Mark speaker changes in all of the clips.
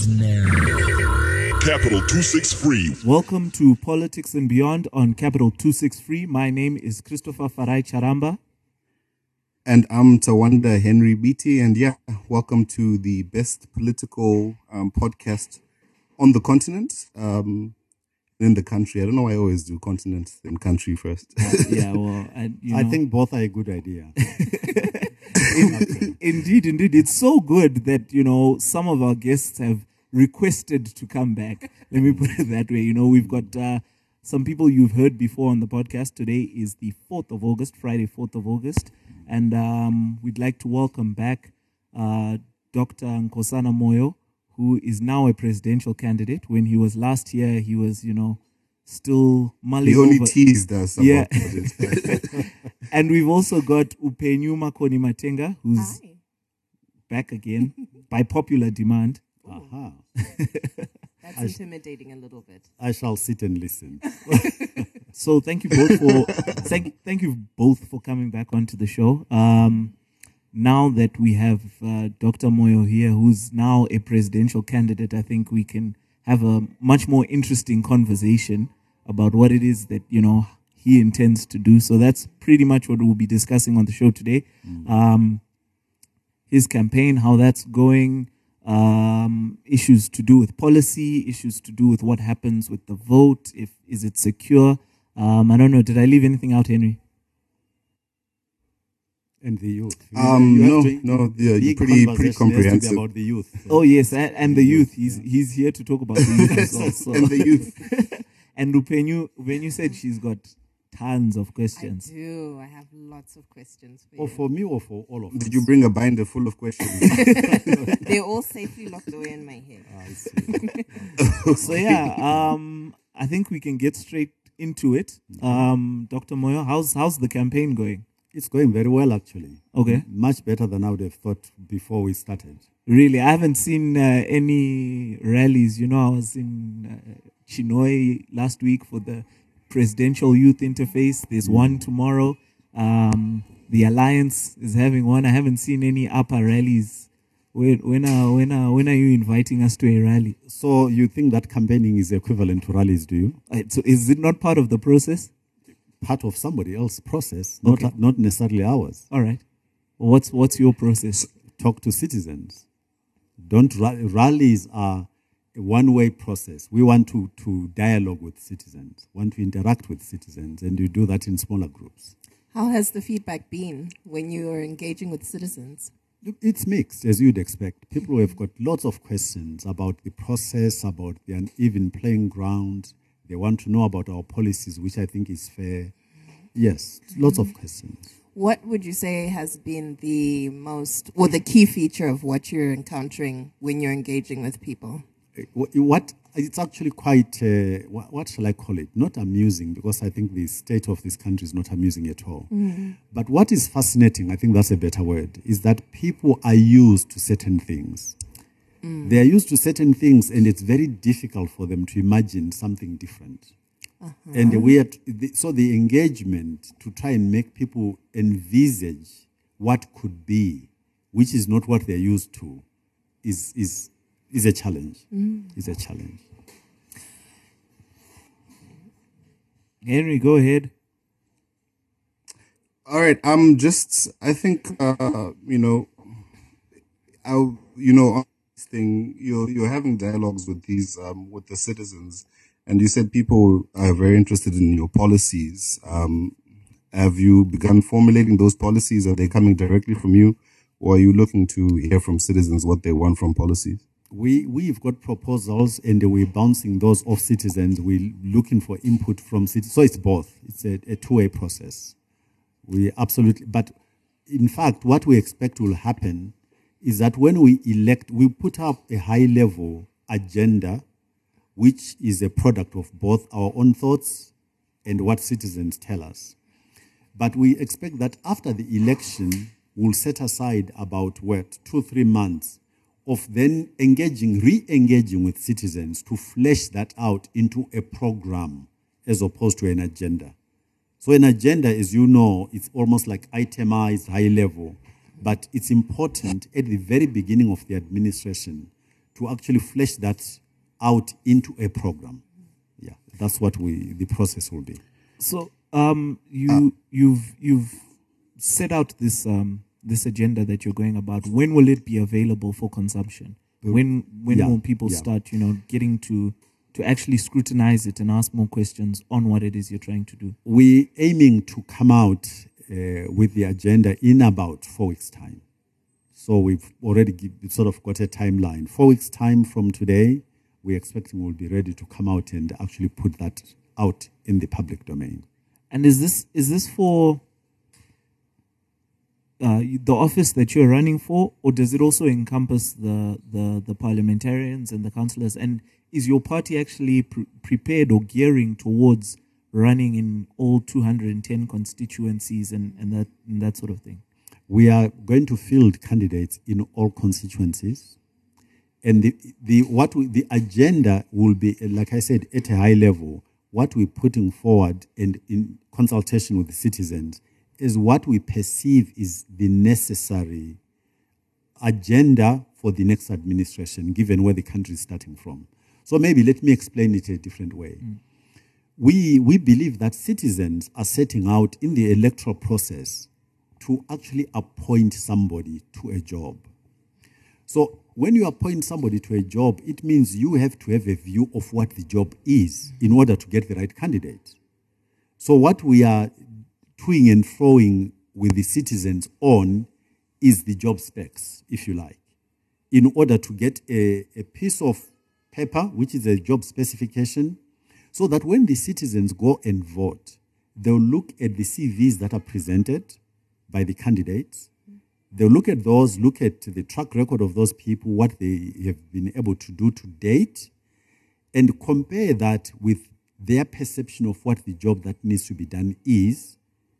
Speaker 1: begins now.
Speaker 2: Capital 263.
Speaker 3: Welcome to Politics and Beyond on Capital 263. My name is Christopher Farai Charamba.
Speaker 4: And I'm Tawanda Henry Beatty. And yeah, welcome to the best political um, podcast on the continent, um, in the country. I don't know why I always do continent and country first.
Speaker 3: yeah, well, I, you
Speaker 5: I think both are a good idea.
Speaker 3: in- indeed, indeed. It's so good that, you know, some of our guests have requested to come back. Let me put it that way. You know, we've got uh, some people you've heard before on the podcast. Today is the 4th of August, Friday, 4th of August. And um, we'd like to welcome back uh, Dr. Nkosana Moyo, who is now a presidential candidate. When he was last here, he was, you know, still mulling
Speaker 4: he only
Speaker 3: over.
Speaker 4: teased us about
Speaker 3: Yeah. and we've also got Upenyu Makoni Matenga, who's
Speaker 6: Hi.
Speaker 3: back again by popular demand.
Speaker 5: Aha.
Speaker 6: That's intimidating a little bit.
Speaker 5: I shall sit and listen.
Speaker 3: So thank you both for thank thank you both for coming back onto the show. Um, now that we have uh, Dr. Moyo here, who's now a presidential candidate, I think we can have a much more interesting conversation about what it is that you know he intends to do. So that's pretty much what we'll be discussing on the show today. Um, his campaign, how that's going, um, issues to do with policy, issues to do with what happens with the vote, if is it secure. Um, I don't know. Did I leave anything out, Henry?
Speaker 5: And the youth.
Speaker 4: Um,
Speaker 5: you
Speaker 4: no,
Speaker 5: to-
Speaker 4: no, yeah, you're pretty- pretty
Speaker 5: conversation has to be
Speaker 4: comprehensive.
Speaker 5: about the youth.
Speaker 3: Oh yes, and, and the youth. He's he's here to talk about the youth as well. So.
Speaker 4: and the youth.
Speaker 3: and Upenyu, Upenyu said she's got tons of questions.
Speaker 6: I
Speaker 3: questions.
Speaker 6: do. I have lots of questions for
Speaker 5: Or
Speaker 6: you.
Speaker 5: for me or for all of us.
Speaker 4: Did you bring a binder full of questions?
Speaker 6: They're all safely locked away in my head.
Speaker 5: I see.
Speaker 3: So yeah, um, I think we can get straight into it. Um, Dr. Moyo, how's how's the campaign going?
Speaker 5: It's going very well, actually.
Speaker 3: Okay.
Speaker 5: Much better than I would have thought before we started.
Speaker 3: Really, I haven't seen uh, any rallies. You know, I was in uh, Chinhoyi last week for the presidential youth interface. There's one tomorrow. Um, the alliance is having one. I haven't seen any APA rallies. When when are when are when are you inviting us to a rally?
Speaker 5: So you think that campaigning is equivalent to rallies, do you?
Speaker 3: Uh, so is it not part of the process?
Speaker 5: Part of somebody else's process, not,
Speaker 3: Okay.
Speaker 5: not necessarily ours.
Speaker 3: All right. What's what's your process?
Speaker 5: Talk to citizens. Don't rallies are a one-way process. We want to, to dialogue with citizens, want to interact with citizens, and you do that in smaller groups.
Speaker 6: How has the feedback been when you are engaging with citizens?
Speaker 5: It's mixed, as you'd expect. People have got lots of questions about the process, about the uneven playing ground. They want to know about our policies, which I think is fair. Yes, lots of questions.
Speaker 6: What would you say has been the most or the key feature of what you're encountering when you're engaging with people?
Speaker 5: Wh- What it's actually quite uh, what, what shall I call it? Not amusing because I think the state of this country is not amusing at all. Mm. But what is fascinating, I think that's a better word, is that people are used to certain things. Mm. They are used to certain things, and it's very difficult for them to imagine something different. Uh-huh. And we are t- the, so the engagement to try and make people envisage what could be, which is not what they're used to, is is is a challenge. Is a challenge.
Speaker 3: Henry, go ahead.
Speaker 4: All right. I'm just. I think. Uh, you know. I. You know. on this Thing. You're you're having dialogues with these um with the citizens, and you said people are very interested in your policies. Um, have you begun formulating those policies? Are they coming directly from you, or are you looking to hear from citizens what they want from policies?
Speaker 5: We we've got proposals and we're bouncing those off citizens. We're looking for input from citizens. So it's both. It's a, a two way process. We absolutely, but in fact, what we expect will happen is that when we elect, we put up a high level agenda, which is a product of both our own thoughts and what citizens tell us. But we expect that after the election, we'll set aside about what, two, three months of then engaging, re engaging with citizens to flesh that out into a program as opposed to an agenda. So, an agenda, as you know, it's almost like itemized, high level, but it's important at the very beginning of the administration to actually flesh that out into a program. Yeah, that's what we the process will be.
Speaker 3: So um, you you've you've set out this um, this agenda that you're going about. When will it be available for consumption? When when
Speaker 5: yeah,
Speaker 3: will people
Speaker 5: yeah.
Speaker 3: start, you know, getting to to actually scrutinize it and ask more questions on what it is you're trying to do?
Speaker 5: We're aiming to come out uh, with the agenda in about four weeks' time. So we've already give, sort of got a timeline. Four weeks' time from today, we're expecting we'll be ready to come out and actually put that out in the public domain.
Speaker 3: And is this is this for uh, the office that you're running for, or does it also encompass the the, the parliamentarians and the councillors? And is your party actually pre- prepared or gearing towards running in all 210 constituencies and, and that and that sort of thing?
Speaker 5: We are going to field candidates in all constituencies. And the, the, what we, the agenda will be, like I said, at a high level, what we're putting forward and in consultation with the citizens is what we perceive is the necessary agenda for the next administration, given where the country is starting from. So maybe let me explain it a different way. Mm. We, we believe that citizens are setting out in the electoral process to actually appoint somebody to a job. So when you appoint somebody to a job, it means you have to have a view of what the job is in order to get the right candidate. So what we are toing and froing with the citizens on is the job specs, if you like, in order to get a, a piece of paper, which is a job specification, so that when the citizens go and vote, they'll look at the CVs that are presented by the candidates. They'll look at those, look at the track record of those people, what they have been able to do to date, and compare that with their perception of what the job that needs to be done is.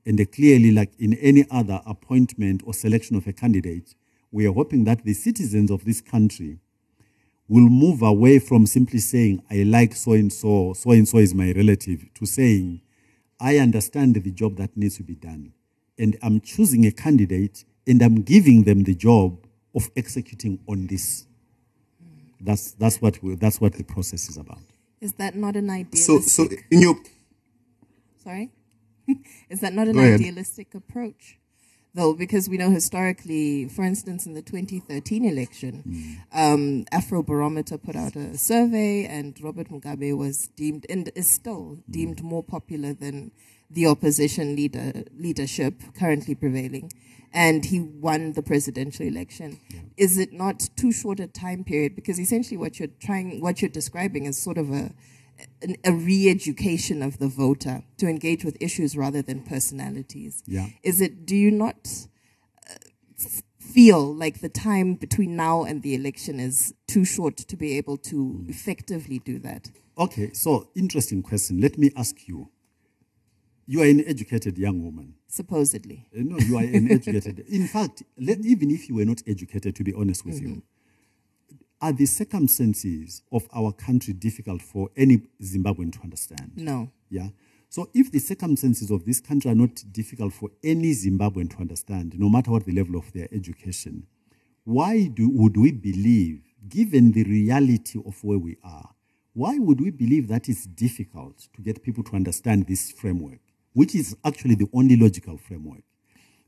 Speaker 5: And clearly, like in any other appointment or selection of a candidate, we are hoping that the citizens of this country will move away from simply saying, I like so and so, so and so is my relative, to saying, I understand the job that needs to be done. And I'm choosing a candidate and I'm giving them the job of executing on this. That's, that's, what, we, that's what the process is about.
Speaker 6: Is that not an
Speaker 4: idea?
Speaker 6: So,
Speaker 4: so in your
Speaker 6: Sorry? Is that not an
Speaker 4: Go ahead.
Speaker 6: idealistic approach? Though, because we know historically, for instance, in the 2013 election, um, Afrobarometer put out a survey and Robert Mugabe was deemed, and is still deemed more popular than the opposition leader, leadership currently prevailing. And he won the presidential election. Is it not too short a time period? Because essentially what you're trying, what you're describing is sort of a, an, a re-education of the voter to engage with issues rather than personalities.
Speaker 5: Yeah.
Speaker 6: Is it? Do you not uh, feel like the time between now and the election is too short to be able to effectively do that?
Speaker 5: Okay, so interesting question. Let me ask you. You are an educated young woman.
Speaker 6: Supposedly,
Speaker 5: Uh, No, you are an educated. In fact, let, even if you were not educated, to be honest with you, are the circumstances of our country difficult for any Zimbabwean to understand?
Speaker 6: no.
Speaker 5: Yeah. So if the circumstances of this country are not difficult for any Zimbabwean to understand, no matter what the level of their education, why do, would we believe, given the reality of where we are, why would we believe that it's difficult to get people to understand this framework, which is actually the only logical framework?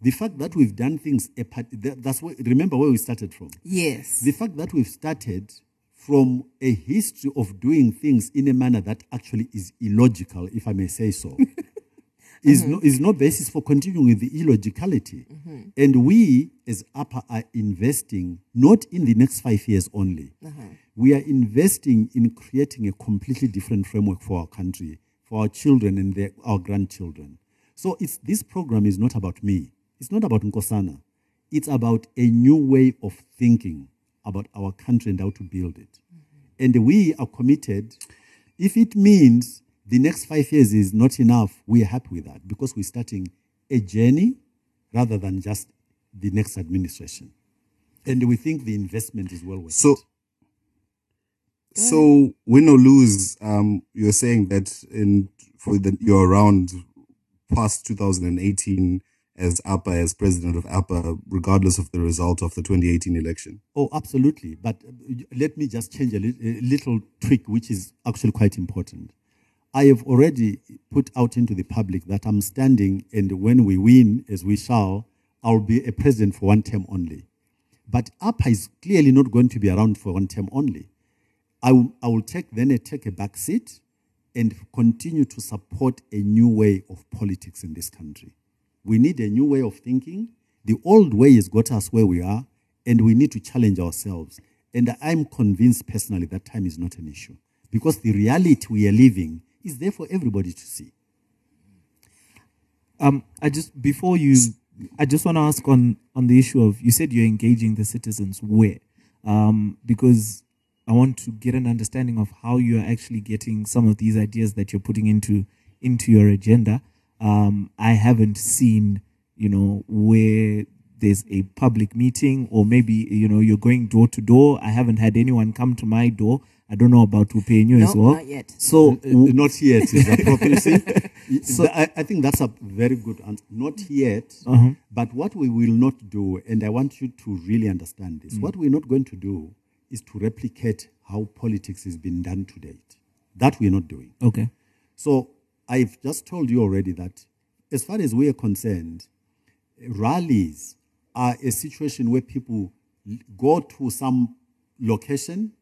Speaker 5: The fact that we've done things apart, that's where, remember where we started from
Speaker 6: Yes.
Speaker 5: the fact that we've started from a history of doing things in a manner that actually is illogical, if I may say so, is, mm-hmm. no, is no basis for continuing with the illogicality. Mm-hmm. And we, as APA, are investing not in the next five years only. Uh-huh. We are investing in creating a completely different framework for our country, for our children and their, our grandchildren. So it's, this program is not about me. It's not about Nkosana. It's about a new way of thinking about our country and how to build it. And we are committed. If it means the next five years is not enough, we are happy with that because we're starting a journey rather than just the next administration. And we think the investment is well worth
Speaker 4: So,
Speaker 5: it.
Speaker 4: so win or lose, um, you're saying that in for the you're around past 2018 as APA, as president of APA, regardless of the result of the 2018 election?
Speaker 5: Oh, absolutely. But uh, let me just change a, li- a little trick, which is actually quite important. I have already put out into the public that I'm standing, and when we win, as we shall, I'll be a president for one term only. But APA is clearly not going to be around for one term only. I will, I will take then a, take a back seat and continue to support a new way of politics in this country. We need a new way of thinking. The old way has got us where we are, and we need to challenge ourselves. And I'm convinced personally that time is not an issue because the reality we are living is there for everybody to see.
Speaker 3: Um, I just before you, I just want to ask on on the issue of you said you're engaging the citizens where, um, because I want to get an understanding of how you are actually getting some of these ideas that you're putting into into your agenda. Um, I haven't seen, you know, where there's a public meeting or maybe you know you're going door to door. I haven't had anyone come to my door. I don't know about Upenyu
Speaker 6: No,
Speaker 3: as well.
Speaker 6: not yet.
Speaker 3: So
Speaker 5: Uh, not yet is appropriate. so I, I think that's a very good answer. Not yet, but what we will not do, and I want you to really understand this, what we're not going to do is to replicate how politics has been done to date. That we're not doing.
Speaker 3: okay.
Speaker 5: So I've just told you already that as far as we are concerned, rallies are a situation where people go to some location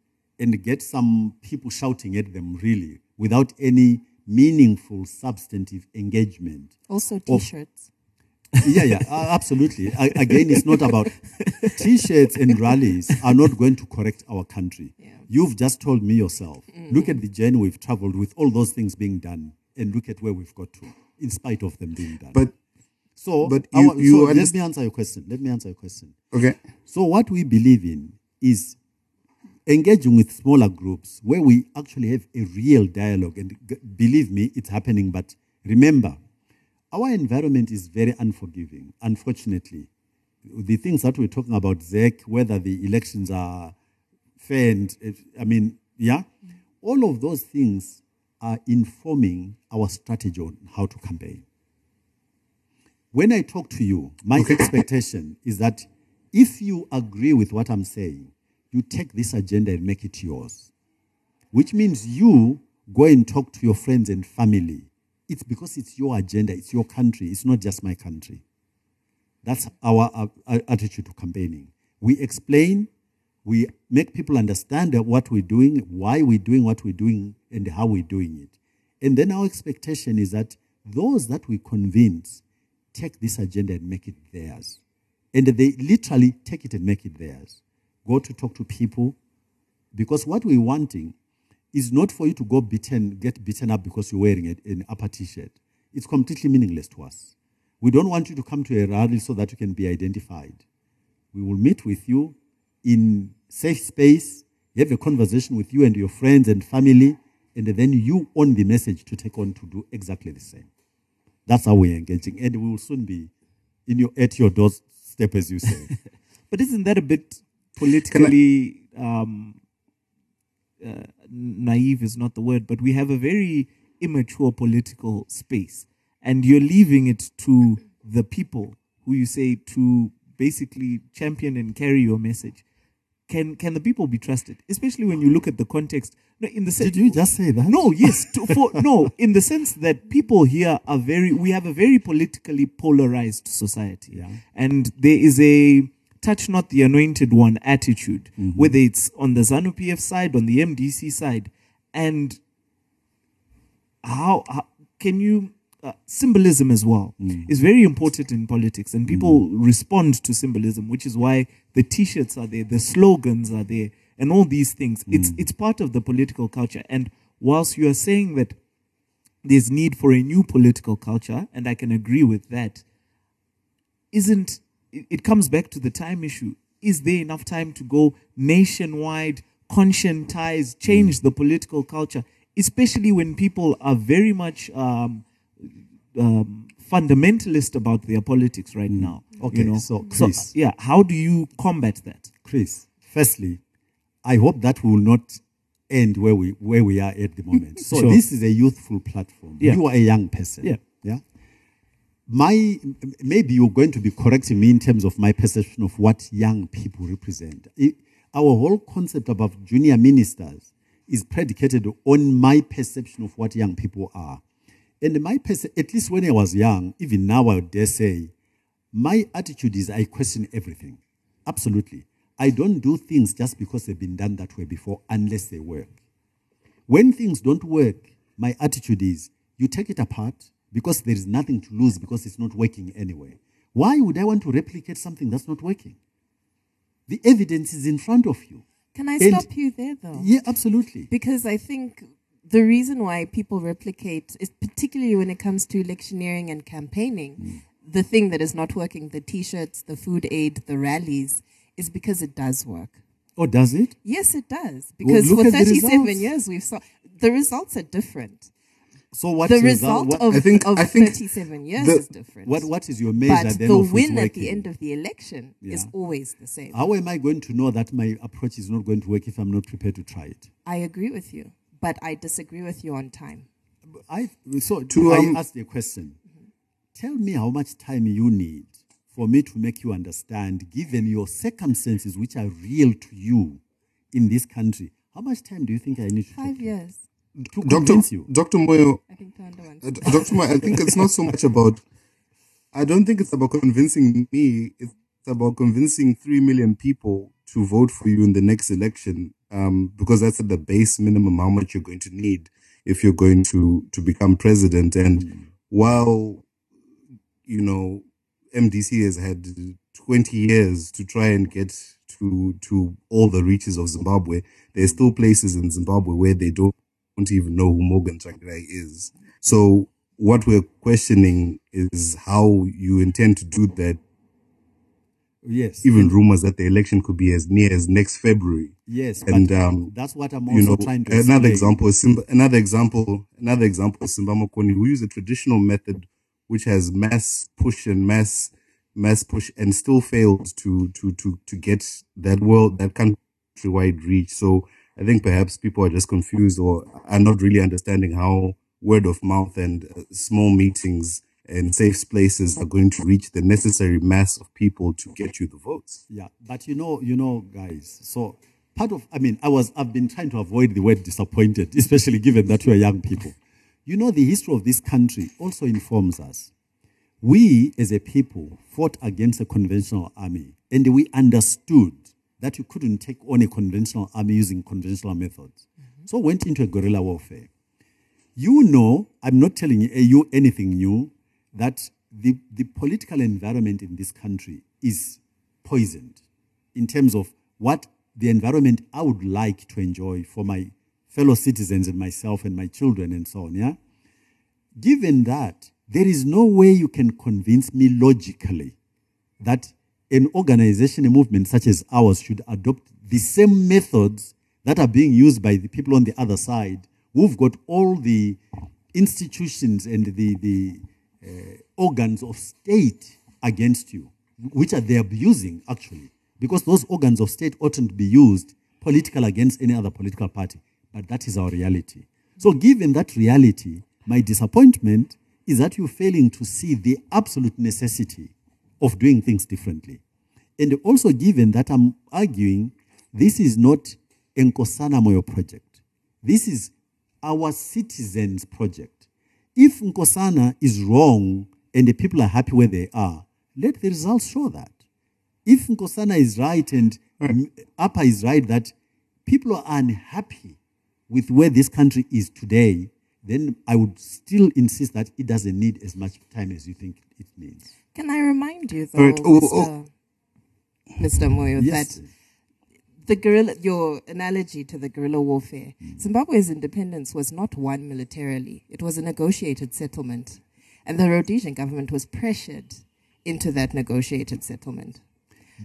Speaker 5: and get some people shouting at them really without any meaningful substantive engagement
Speaker 6: Also, t-shirts.
Speaker 5: yeah, yeah, uh, absolutely. Again, it's not about t-shirts and rallies are not going to correct our country. You've just told me yourself. Look at the journey we've traveled with all those things being done, and look at where we've got to, in spite of them doing that.
Speaker 4: But
Speaker 5: so,
Speaker 4: but
Speaker 5: our-
Speaker 4: you- you
Speaker 5: so let me answer your question. Let me answer your question.
Speaker 4: okay,
Speaker 5: So, what we believe in is engaging with smaller groups where we actually have a real dialogue. And g- believe me, it's happening. But remember, our environment is very unforgiving, unfortunately. The things that we're talking about, ZEC, whether the elections are fair and, eh, I mean, yeah, all of those things are informing our strategy on how to campaign. When I talk to you, my expectation is that if you agree with what I'm saying, you take this agenda and make it yours, which means you go and talk to your friends and family. It's because it's your agenda, it's your country, it's not just my country. That's our uh, uh, attitude to campaigning. We explain, we make people understand what we're doing, why we're doing what we're doing, and how we're doing it. And then our expectation is that those that we convince take this agenda and make it theirs. And they literally take it and make it theirs. Go to talk to people because what we're wanting is not for you to go beaten, get beaten up because you're wearing a- an APA t-shirt. It's completely meaningless to us. We don't want you to come to a rally so that you can be identified. We will meet with you in safe space, you have a conversation with you and your friends and family, and then you own the message to take on to do exactly the same. That's how we're engaging, and we will soon be in your at your doorstep, as you say.
Speaker 3: But isn't that a bit politically um, uh, naive? Is not the word, but we have a very immature political space, and you're leaving it to the people who you say to basically champion and carry your message. Can can the people be trusted, especially when you look at the context? No, in the sense,
Speaker 5: Did you just say that?
Speaker 3: no, yes, to, for no, in the sense that people here are very, we have a very politically polarized society,
Speaker 5: Yeah.
Speaker 3: and there is a touch not the anointed one attitude, mm-hmm. whether it's on the ZANU PF side, on the MDC side, and how, how can you uh, symbolism as well is very important in politics, and people respond to symbolism, which is why the T-shirts are there, the slogans are there, and all these things. It's it's part of the political culture. And whilst you are saying that there's need for a new political culture, and I can agree with that, isn't it, it comes back to the time issue. Is there enough time to go nationwide, conscientize, change the political culture, especially when people are very much um, um, fundamentalist about their politics right now?
Speaker 5: Okay,
Speaker 3: you know?
Speaker 5: so, Chris.
Speaker 3: yeah, how do you combat that?
Speaker 5: Chris, firstly, I hope that will not end where we where we are at the moment. So
Speaker 3: Sure.
Speaker 5: this is a youthful platform.
Speaker 3: Yeah.
Speaker 5: You are a young person.
Speaker 3: Yeah.
Speaker 5: Yeah. my maybe you're going to be correcting me in terms of my perception of what young people represent. I- our whole concept about junior ministers is predicated on my perception of what young people are. And my perce- at least when I was young, even now I dare say, my attitude is I question everything. Absolutely. I don't do things just because they've been done that way before unless they work. When things don't work, my attitude is you take it apart because there is nothing to lose because it's not working anyway. Why would I want to replicate something that's not working? The evidence is in front of you.
Speaker 6: Can I
Speaker 5: And-
Speaker 6: stop you there, though?
Speaker 5: Yeah, absolutely.
Speaker 6: Because I think the reason why people replicate is particularly when it comes to electioneering and campaigning, mm. the thing that is not working, the t shirts, the food aid, the rallies, is because it does work.
Speaker 5: Or does it?
Speaker 6: Yes, it does. Because
Speaker 5: look
Speaker 6: for 37 years, we've saw the results are different.
Speaker 5: So what
Speaker 6: The
Speaker 5: is
Speaker 6: result
Speaker 5: what,
Speaker 6: of,
Speaker 4: I think-
Speaker 6: of
Speaker 4: I think
Speaker 6: 37 years
Speaker 4: the-
Speaker 6: is different.
Speaker 5: what, what is your measure
Speaker 6: but
Speaker 5: then
Speaker 6: the win at the end of the election is always the same.
Speaker 5: How am I going to know that my approach is not going to work if I'm not prepared to try it?
Speaker 6: I agree with you, but I disagree with you on time.
Speaker 5: I so
Speaker 4: To,
Speaker 5: I
Speaker 4: um,
Speaker 5: asked a question. Tell me how much time you need for me to make you understand, given your circumstances which are real to you in this country. How much time do you think I need to
Speaker 6: Five years.
Speaker 5: to
Speaker 4: Dr.
Speaker 5: convince you?
Speaker 4: Dr. Moyo,
Speaker 6: I think two.
Speaker 4: Uh, Dr. Moyo, I think it's not so much about, I don't think it's about convincing me. It's about convincing 3 million people to vote for you in the next election, um, because that's at the base minimum how much you're going to need if you're going to, to become president. And while, you know, MDC has had 20 years to try and get to, to all the reaches of Zimbabwe, there's still places in Zimbabwe where they don't don't even know who Morgan Tsvangirai is. So what we're questioning is how you intend to do that.
Speaker 5: Yes.
Speaker 4: Even rumors that the election could be as near as next February.
Speaker 5: yes.
Speaker 4: and, um,
Speaker 5: that's what I'm
Speaker 4: You know,
Speaker 5: trying to
Speaker 4: another
Speaker 5: explain.
Speaker 4: example is Simba, another example, another example is Simba Makoni, who use a traditional method which has mass push and mass mass push and still failed to to to to get that world that countrywide reach. So I think perhaps people are just confused or are not really understanding how word of mouth and uh, small meetings and safe places are going to reach the necessary mass of people to get you the votes.
Speaker 5: Yeah, but you know, you know, guys. So part of, I mean, I was, I've been trying to avoid the word disappointed, especially given that we are young people. You know, the history of this country also informs us. We, as a people, fought against a conventional army, and we understood that you couldn't take on a conventional army using conventional methods. Mm-hmm. So went into a guerrilla warfare. You know, I'm not telling you anything new, that the, the political environment in this country is poisoned in terms of what the environment I would like to enjoy for my fellow citizens and myself and my children and so on. Yeah. Given that, there is no way you can convince me logically that an organization, a movement such as ours, should adopt the same methods that are being used by the people on the other side who've got all the institutions and the, the uh, organs of state against you, which are they abusing actually, because those organs of state oughtn't be used political against any other political party. But that is our reality. So, given that reality, my disappointment is that you're failing to see the absolute necessity of doing things differently. And also, given that I'm arguing this is not Nkosana Moyo project, this is our citizens' project. If Nkosana is wrong and the people are happy where they are, let the results show that. If Nkosana is right and APA is right that people are unhappy with where this country is today, then I would still insist that it doesn't need as much time as you think it needs.
Speaker 6: Can I remind you, though,
Speaker 4: All right. Oh,
Speaker 6: Mr.
Speaker 4: oh. oh.
Speaker 6: Mr. Moyo,
Speaker 5: Yes.
Speaker 6: that the guerrilla, your analogy to the guerrilla warfare, Zimbabwe's independence was not won militarily. It was a negotiated settlement. And the Rhodesian government was pressured into that negotiated settlement.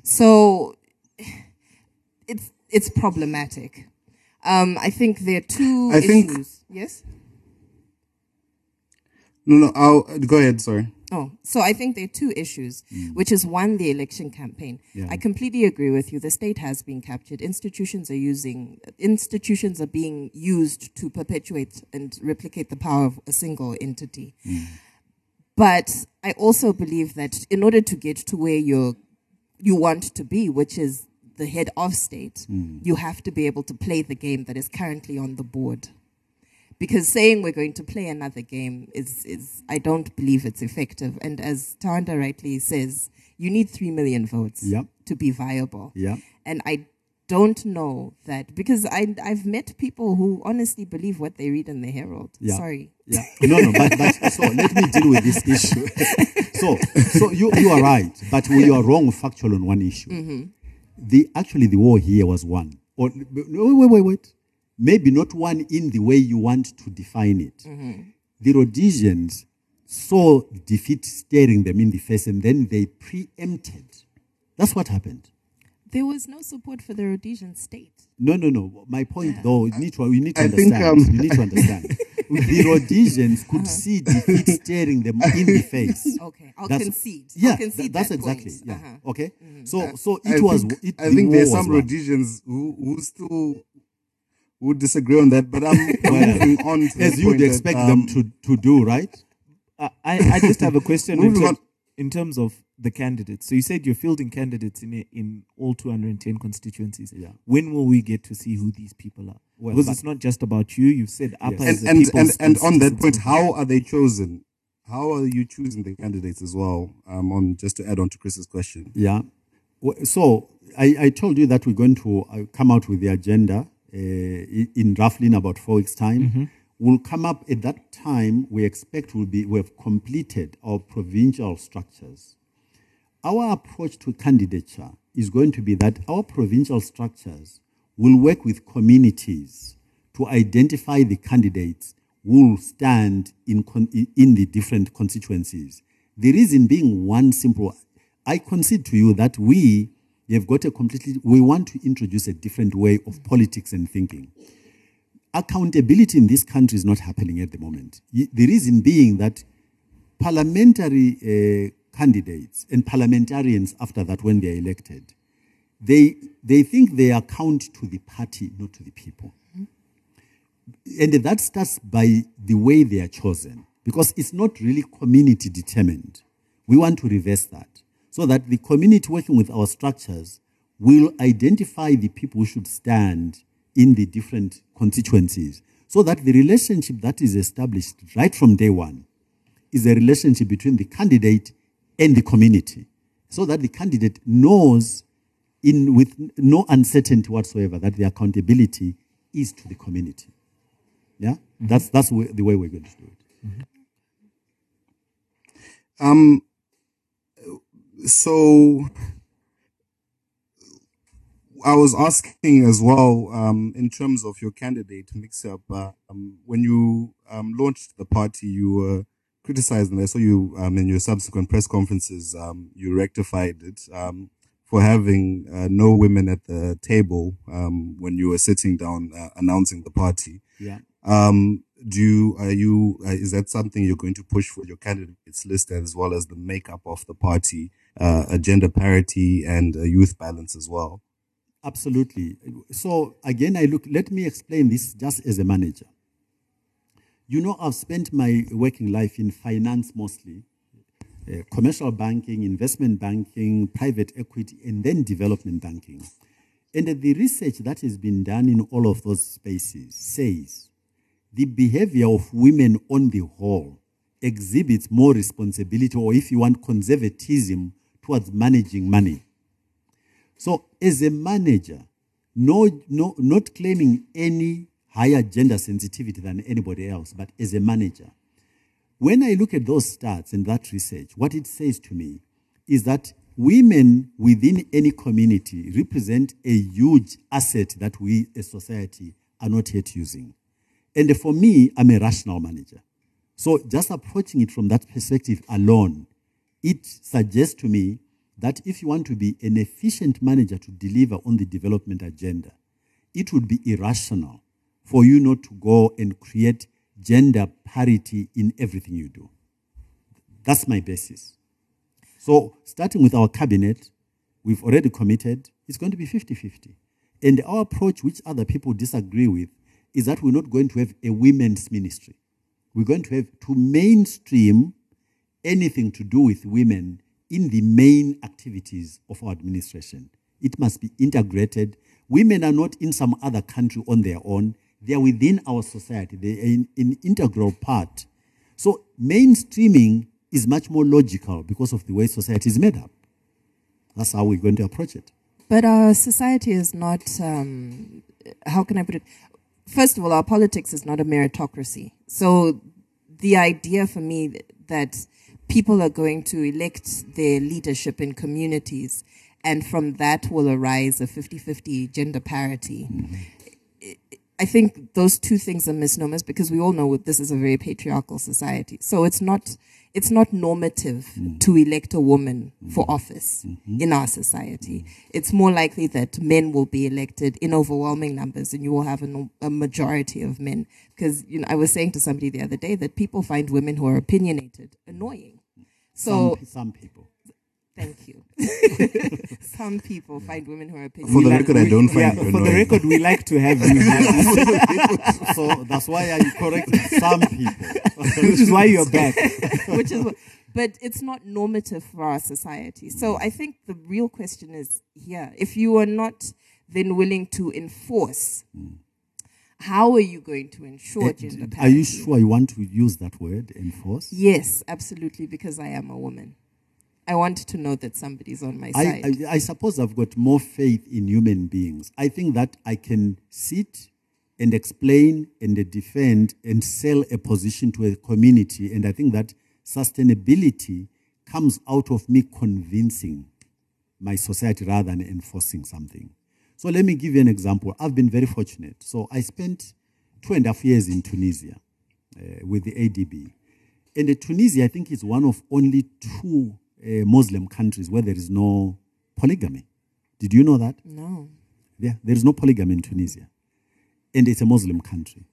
Speaker 6: So it's, it's problematic. Um, I think there are two
Speaker 4: I think-
Speaker 6: issues. Yes?
Speaker 4: No, no, I'll go ahead. Sorry.
Speaker 6: Oh, so I think there are two issues, mm. which is one, the election campaign.
Speaker 5: Yeah.
Speaker 6: I completely agree with you. The state has been captured. Institutions are using, institutions are being used to perpetuate and replicate the power of a single entity. Mm. But I also believe that in order to get to where you're, you want to be, which is the head of state, mm. you have to be able to play the game that is currently on the board. Because saying we're going to play another game is, is I don't believe it's effective. And as Tanda rightly says, you need three million votes
Speaker 5: Yep.
Speaker 6: to be viable.
Speaker 5: Yeah.
Speaker 6: And I don't know that because I I've met people who honestly believe what they read in the Herald.
Speaker 5: Yeah.
Speaker 6: Sorry.
Speaker 5: Yeah. No, no, but, but so let me deal with this issue. so, so you, you are right, but you are wrong factual on one issue. Mm-hmm. The actually the war here was won. Or wait, wait, wait. Maybe not one in the way you want to define it. The Rhodesians saw defeat staring them in the face, and then they preempted. That's what happened.
Speaker 6: There was no support for the Rhodesian state.
Speaker 5: No, no, no. My point, though, you need to, you need to
Speaker 4: I think,
Speaker 5: understand.
Speaker 4: um,
Speaker 5: you need to understand. the Rhodesians could see defeat staring them in the face.
Speaker 6: Okay, I'll
Speaker 5: That's-
Speaker 6: concede.
Speaker 5: Yeah,
Speaker 6: I'll concede
Speaker 5: tha- that's
Speaker 6: that
Speaker 5: exactly.
Speaker 6: point.
Speaker 5: Yeah.
Speaker 6: Uh-huh.
Speaker 5: Okay. So, so it
Speaker 4: I
Speaker 5: was.
Speaker 4: think,
Speaker 5: it,
Speaker 4: I
Speaker 5: the
Speaker 4: think there's
Speaker 5: war
Speaker 4: some. Rhodesians who, who still would disagree on that, but I'm moving on to the
Speaker 5: as you'd
Speaker 4: point that,
Speaker 5: expect
Speaker 4: um,
Speaker 5: them to, to do, right?
Speaker 3: I, I just have a question in,
Speaker 4: Moving
Speaker 3: ter- in terms of the candidates. So you said you're fielding candidates in a- in all 210 constituencies.
Speaker 5: Yeah.
Speaker 3: When will we get to see who these people are?
Speaker 5: Well,
Speaker 3: because it's not just about you. You've said APA
Speaker 5: Yes.
Speaker 3: is
Speaker 4: and
Speaker 3: a
Speaker 4: and, and, and on that point, how are they chosen? How are you choosing the candidates as well? Um, on just to add on to Chris's question.
Speaker 5: Yeah. So I, I told you that we're going to uh, come out with the agenda Uh, in in roughly in about four weeks' time. Mm-hmm. We'll come up at that time. We expect we'll be we have completed our provincial structures. Our approach to candidature is going to be that our provincial structures will work with communities to identify the candidates who will stand in, con- in the different constituencies. The reason being one simple, I concede to you that we have got a completely, we want to introduce a different way of politics and thinking accountability in this country is not happening at the moment. The reason being that parliamentary uh, candidates and parliamentarians after that, when they are elected, they, they think they account to the party, not to the people. And that starts by the way they are chosen, because it's not really community determined. We want to reverse that so that the community working with our structures will identify the people who should stand in the different constituencies. So that the relationship that is established right from day one is a relationship between the candidate and the community. So that the candidate knows in with no uncertainty whatsoever that the accountability is to the community. Yeah? That's that's the way we're going to do it.
Speaker 4: Um, so I was asking as well, um, in terms of your candidate mix up, uh, um, when you um, launched the party, you were criticized, and I saw you um, in your subsequent press conferences, um, you rectified it um, for having uh, no women at the table um, when you were sitting down uh, announcing the party.
Speaker 5: yeah.
Speaker 4: Um, do you, are you, uh, is that something you're going to push for your candidates list as well as the makeup of the party, uh, gender parity and youth balance as well?
Speaker 5: Absolutely. So again, I look. Let me explain this just as a manager. You know, I've spent my working life in finance mostly, uh, commercial banking, investment banking, private equity, and then development banking. And the research that has been done in all of those spaces says the behavior of women on the whole exhibits more responsibility, or if you want, conservatism towards managing money. So, as a manager, no, no, not claiming any higher gender sensitivity than anybody else, but as a manager, when I look at those stats and that research, what it says to me is that women within any community represent a huge asset that we as society are not yet using. And for me, I'm a rational manager. So just approaching it from that perspective alone, it suggests to me that if you want to be an efficient manager to deliver on the development agenda, it would be irrational for you not to go and create gender parity in everything you do. That's my basis. So, starting with our cabinet, we've already committed, it's going to be 50 50. And our approach, which other people disagree with, is that we're not going to have a women's ministry. We're going to have to mainstream anything to do with women in the main activities of our administration. It must be integrated. Women are not in some other country on their own. They are within our society. They are in- an integral part. So mainstreaming is much more logical because of the way society is made up. That's how we're going to approach it.
Speaker 6: But our society is not, um, how can I put it? First of all, our politics is not a meritocracy. So the idea for me that people are going to elect their leadership in communities and from that will arise a 50 50 gender parity. I think those two things are misnomers because we all know this is a very patriarchal society. So it's not it's not normative to elect a woman for office in our society. It's more likely that men will be elected in overwhelming numbers, and you will have a, a majority of men. Because you know, I was saying to somebody the other day that people find women who are opinionated annoying. So
Speaker 5: some, some people.
Speaker 6: thank you. Some people find women who are
Speaker 4: paying
Speaker 6: For
Speaker 4: the
Speaker 3: like-
Speaker 4: record, I don't
Speaker 3: yeah,
Speaker 4: find it
Speaker 3: For the record, we like to have you here,
Speaker 5: so that's why I corrected some people.
Speaker 3: which is why you're back.
Speaker 6: which is what, but it's not normative for our society. So I think the real question is here: if you are not then willing to enforce, mm. How are you going to ensure gender parity?
Speaker 5: Are you sure you want to use that word, enforce?
Speaker 6: Yes, absolutely, because I am a woman. I want to know that somebody's on my
Speaker 5: I,
Speaker 6: side.
Speaker 5: I, I suppose I've got more faith in human beings. I think that I can sit and explain and defend and sell a position to a community. And I think that sustainability comes out of me convincing my society rather than enforcing something. So let me give you an example. I've been very fortunate. So I spent two and a half years in Tunisia uh, with the ADB. And Tunisia, I think, is one of only two uh, Muslim countries where there is no polygamy. Did you know that?
Speaker 6: no.
Speaker 5: Yeah, there is no polygamy in Tunisia. And it's a Muslim country.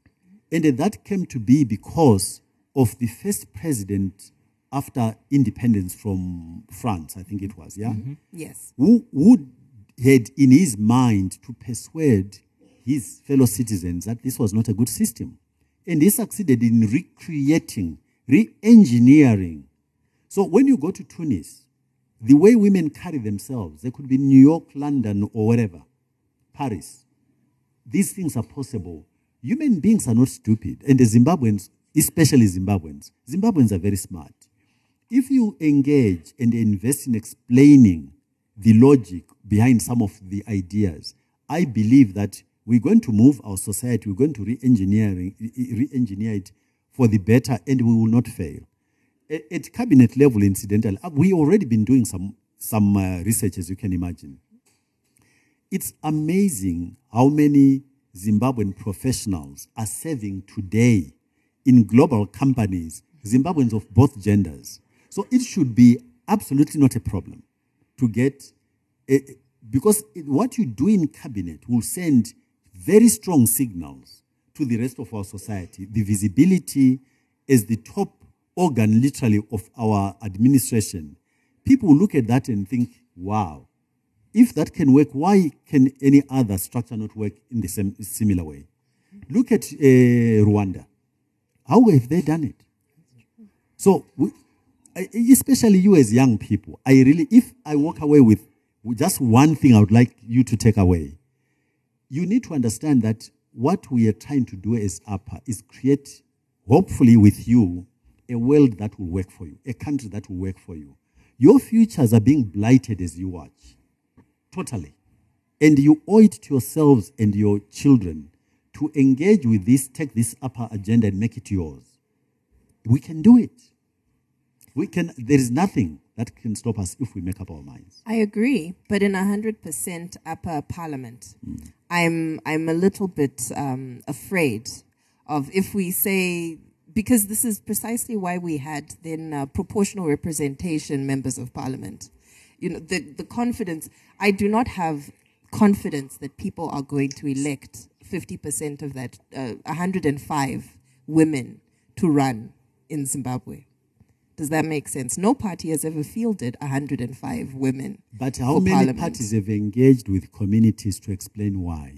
Speaker 5: And that came to be because of the first president after independence from France, I think it was, yeah?
Speaker 6: Yes.
Speaker 5: who, who had in his mind to persuade his fellow citizens that this was not a good system. And he succeeded in recreating, re engineering. So when you go to Tunis, the way women carry themselves, they could be New York, London, or wherever, Paris. These things are possible. Human beings are not stupid. And the Zimbabweans, especially Zimbabweans, Zimbabweans are very smart if you engage and invest in explaining the logic behind some of the ideas, I believe that we're going to move our society, we're going to re-engineering, re-engineer it for the better, and we will not fail. At cabinet level, incidentally, uh, we already been doing some some uh, research, as you can imagine. It's amazing how many Zimbabwean professionals are serving today in global companies, Zimbabweans of both genders. So it should be absolutely not a problem to get, a, because it, what you do in cabinet will send very strong signals to the rest of our society. The visibility as the top organ, literally, of our administration. People look at that and think, wow, if that can work, why can any other structure not work in the same similar way? Look at uh, Rwanda. How have they done it? So, we, especially you as young people, I really, if I walk away with just one thing I would like you to take away, you need to understand that what we are trying to do as APA is create, hopefully with you, a world that will work for you, a country that will work for you. Your futures are being blighted as you watch, totally. And you owe it to yourselves and your children to engage with this, take this APA agenda and make it yours. We can do it. We can, there is nothing that can stop us if we make up our minds.
Speaker 6: I agree, but in a hundred percent APA parliament, I'm I'm a little bit um, afraid of if we say because this is precisely why we had then uh, proportional representation members of parliament. You know the the confidence. I do not have confidence that people are going to elect fifty percent of that uh, 105 women to run in Zimbabwe. Does that make sense? No party has ever fielded 105 women.
Speaker 5: But how
Speaker 6: for
Speaker 5: many
Speaker 6: parliament.
Speaker 5: parties have engaged with communities to explain why?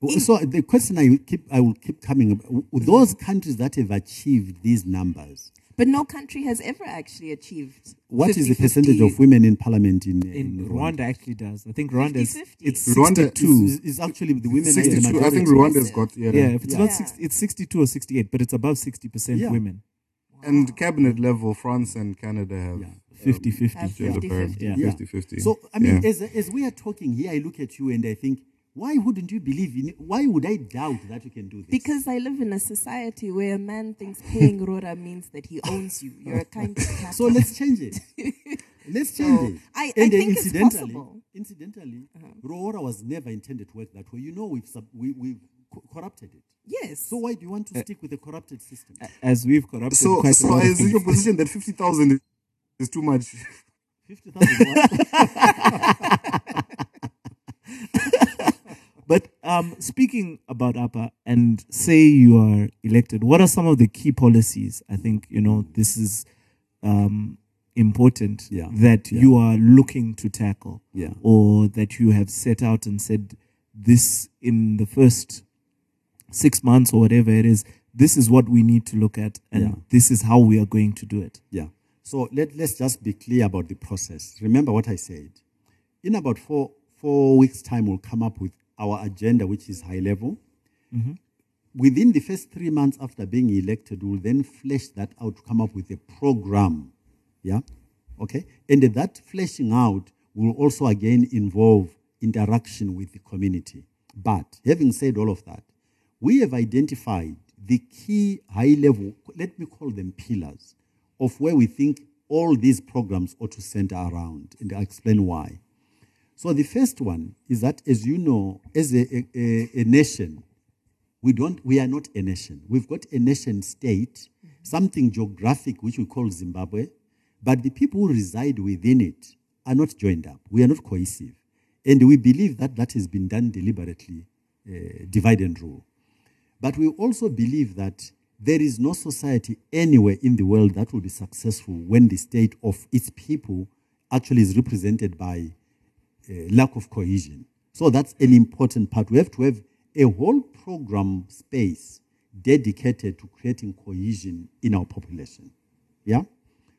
Speaker 5: Well, so the question I will keep, I will keep coming. up, Those countries that have achieved these numbers,
Speaker 6: But no country has ever actually achieved.
Speaker 5: What is the
Speaker 6: 50-50.
Speaker 5: percentage of women in parliament in,
Speaker 3: In
Speaker 5: in,
Speaker 3: Rwanda actually does. I think Rwanda is
Speaker 6: 50-50.
Speaker 3: it's
Speaker 4: Rwanda-
Speaker 3: 62.
Speaker 5: Is, is actually the women are the
Speaker 4: 62. I think Rwanda's got yeah.
Speaker 3: yeah, if it's not 60, it's 62 or 68, but it's above 60%
Speaker 5: Yeah.
Speaker 3: women.
Speaker 4: And cabinet level, France and Canada have
Speaker 5: Yeah.
Speaker 3: 50 50.
Speaker 6: Have
Speaker 4: gender parity.
Speaker 3: Yeah.
Speaker 5: Yeah.
Speaker 4: 50-50.
Speaker 5: So I mean,
Speaker 4: Yeah.
Speaker 5: as as we are talking here, I look at you and I think, why wouldn't you believe in it? Why would I doubt that you can do this?
Speaker 6: Because I live in a society where a man thinks paying Roora means that he owns you. You're a kind of
Speaker 5: so let's change it. Let's change
Speaker 6: So,
Speaker 5: it.
Speaker 6: I- I
Speaker 5: and uh,
Speaker 6: think it's
Speaker 5: incidentally,
Speaker 6: possible. Uh-huh.
Speaker 5: incidentally, Roora was never intended to work that way. You know, we've sub, we we co- corrupted it.
Speaker 6: yes.
Speaker 5: So why do you want to stick with a corrupted system?
Speaker 3: As we've corrupted
Speaker 4: so,
Speaker 3: quite
Speaker 4: so is it your position that 50,000 is, is too much?
Speaker 5: Fifty thousand.
Speaker 3: But um, speaking about APA and say you are elected, what are some of the key policies? I think, you know, this is um, important
Speaker 5: Yeah.
Speaker 3: that
Speaker 5: Yeah.
Speaker 3: you are looking to tackle
Speaker 5: Yeah.
Speaker 3: or that you have set out and said this in the first six months or whatever it is, this is what we need to look at and
Speaker 5: Yeah.
Speaker 3: this is how we are going to do it.
Speaker 5: Yeah. So let, let's just be clear about the process. Remember what I said. In about four, four weeks' time, we'll come up with our agenda, which is high level. Mm-hmm. Within the first three months after being elected, we'll then flesh that out to come up with a program. Yeah? Okay? And that fleshing out will also again involve interaction with the community. But having said all of that, we have identified the key high level, let me call them pillars, of where we think all these programs ought to center around. And I'll explain why. So the first one is that, as you know, as a, a- a, nation, we don't we are not a nation we've got a nation state something geographic which we call zimbabwe but the people who reside within it are not joined up we are not cohesive and we believe that that has been done deliberately uh, divide and rule but we also believe that there is no society anywhere in the world that will be successful when the state of its people actually is represented by uh, lack of cohesion. So that's an important part. We have to have a whole program space dedicated to creating cohesion in our population. Yeah?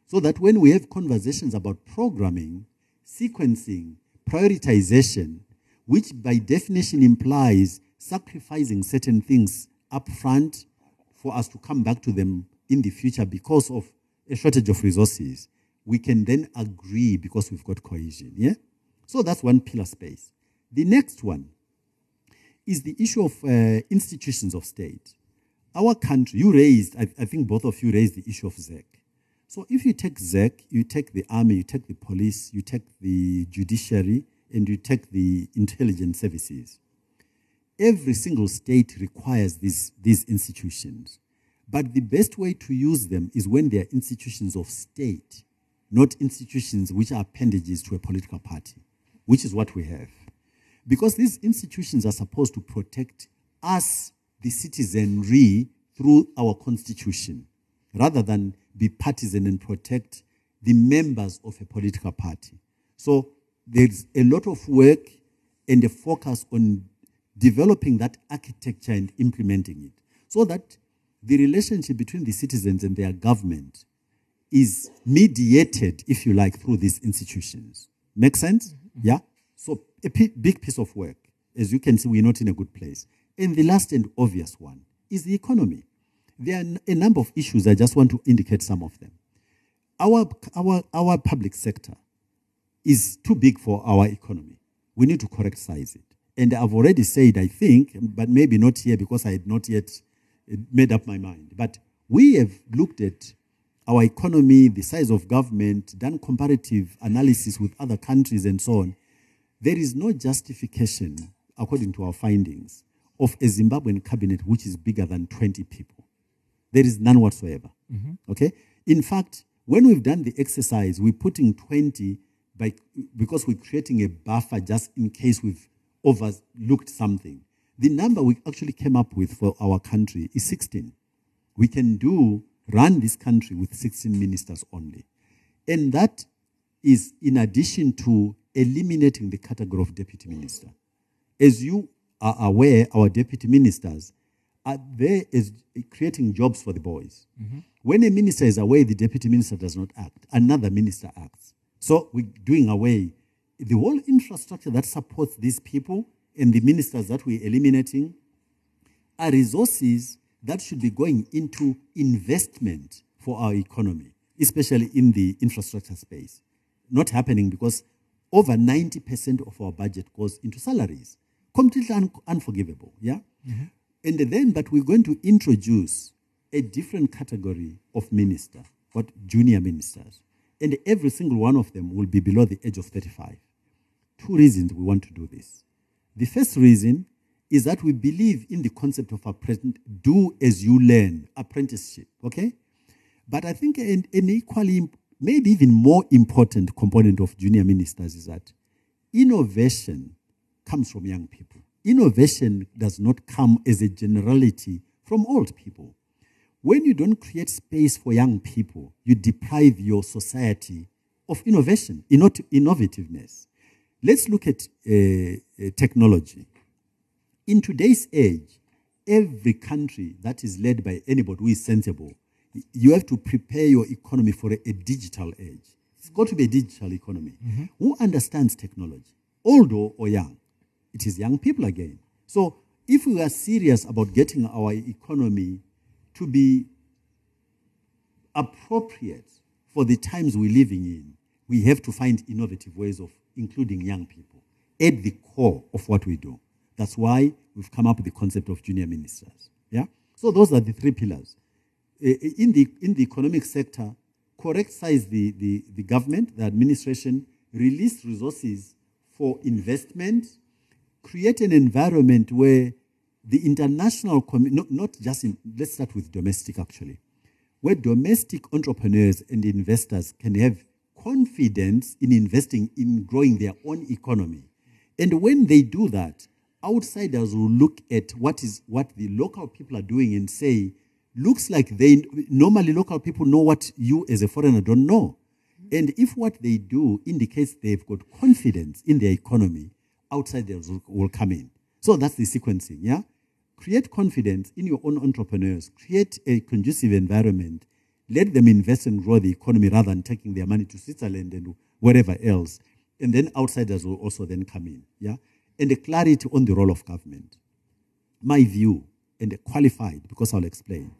Speaker 5: So that when we have conversations about programming, sequencing, prioritization, which by definition implies sacrificing certain things up front for us to come back to them in the future because of a shortage of resources, we can then agree because we've got cohesion. Yeah? So that's one pillar space. The next one is the issue of uh, institutions of state. Our country, you raised, I, I think both of you raised the issue of ZEC. So if you take ZEC, you take the army, you take the police, you take the judiciary, and you take the intelligence services. Every single state requires these, these institutions. But the best way to use them is when they are institutions of state, not institutions which are appendages to a political party, which is what we have. Because these institutions are supposed to protect us, the citizenry, through our constitution, rather than be partisan and protect the members of a political party. So there's a lot of work and a focus on developing that architecture and implementing it so that the relationship between the citizens and their government is mediated, if you like, through these institutions. Make sense? Mm-hmm. Yeah? So, a big piece of work. As you can see, we're not in a good place. And the last and obvious one is the economy. There are n- a number of issues. I just want to indicate some of them. Our, our, our public sector is too big for our economy. We need to correct size it. And I've already said, I think, but maybe not here because I had not yet uh, made up my mind. But we have looked at our economy, the size of government, done comparative analysis with other countries and so on. There is no justification, according to our findings, of a Zimbabwean cabinet which is bigger than 20 people. There is none whatsoever. Okay? In fact, when we've done the exercise, we're putting 20 by, because we're creating a buffer just in case we've overlooked something. The number we actually came up with for our country is 16. We can do, run this country with 16 ministers only. And that is in addition to eliminating the category of deputy minister. As you are aware, our deputy ministers are there as creating jobs for the boys. Mm-hmm. When a minister is away, the deputy minister does not act. Another minister acts. So we're doing away the whole infrastructure that supports these people and the ministers that we're eliminating are resources that should be going into investment for our economy, especially in the infrastructure space. Not happening because over 90% of our budget goes into salaries. Completely un- unforgivable, yeah? Mm-hmm. And then, but we're going to introduce a different category of minister, what junior ministers. And every single one of them will be below the age of 35 two reasons we want to do this. The first reason is that we believe in the concept of apprentice, do as you learn, apprenticeship, okay? But I think an, an equally, maybe even more important component of junior ministers is that innovation comes from young people. Innovation does not come as a generality from old people. When you don't create space for young people, you deprive your society of innovation, innovativeness. Let's look at uh, uh, technology. In today's age, every country that is led by anybody who is sensible, you have to prepare your economy for a, a digital age. It's got to be a digital economy. Who understands technology, old or young? It is young people again. So if we are serious about getting our economy to be appropriate for the times we're living in, we have to find innovative ways of including young people at the core of what we do. That's why we've come up with the concept of junior ministers. Yeah. So those are the three pillars. Eh, eh, In the in the economic sector, correct size the, the, the government, the administration, release resources for investment, create an environment where the international community, not, not just in, let's start with domestic actually, where domestic entrepreneurs and investors can have confidence in investing in growing their own economy. And when they do that, outsiders will look at what is what the local people are doing and say, looks like they normally local people know what you as a foreigner don't know. And if what they do indicates they've got confidence in their economy, outsiders will, will come in. So that's the sequencing, yeah? Create confidence in your own entrepreneurs, create a conducive environment, let them invest and grow the economy rather than taking their money to Switzerland and wherever else. And then outsiders will also then come in, yeah? And a clarity on the role of government. My view, and qualified, because I'll explain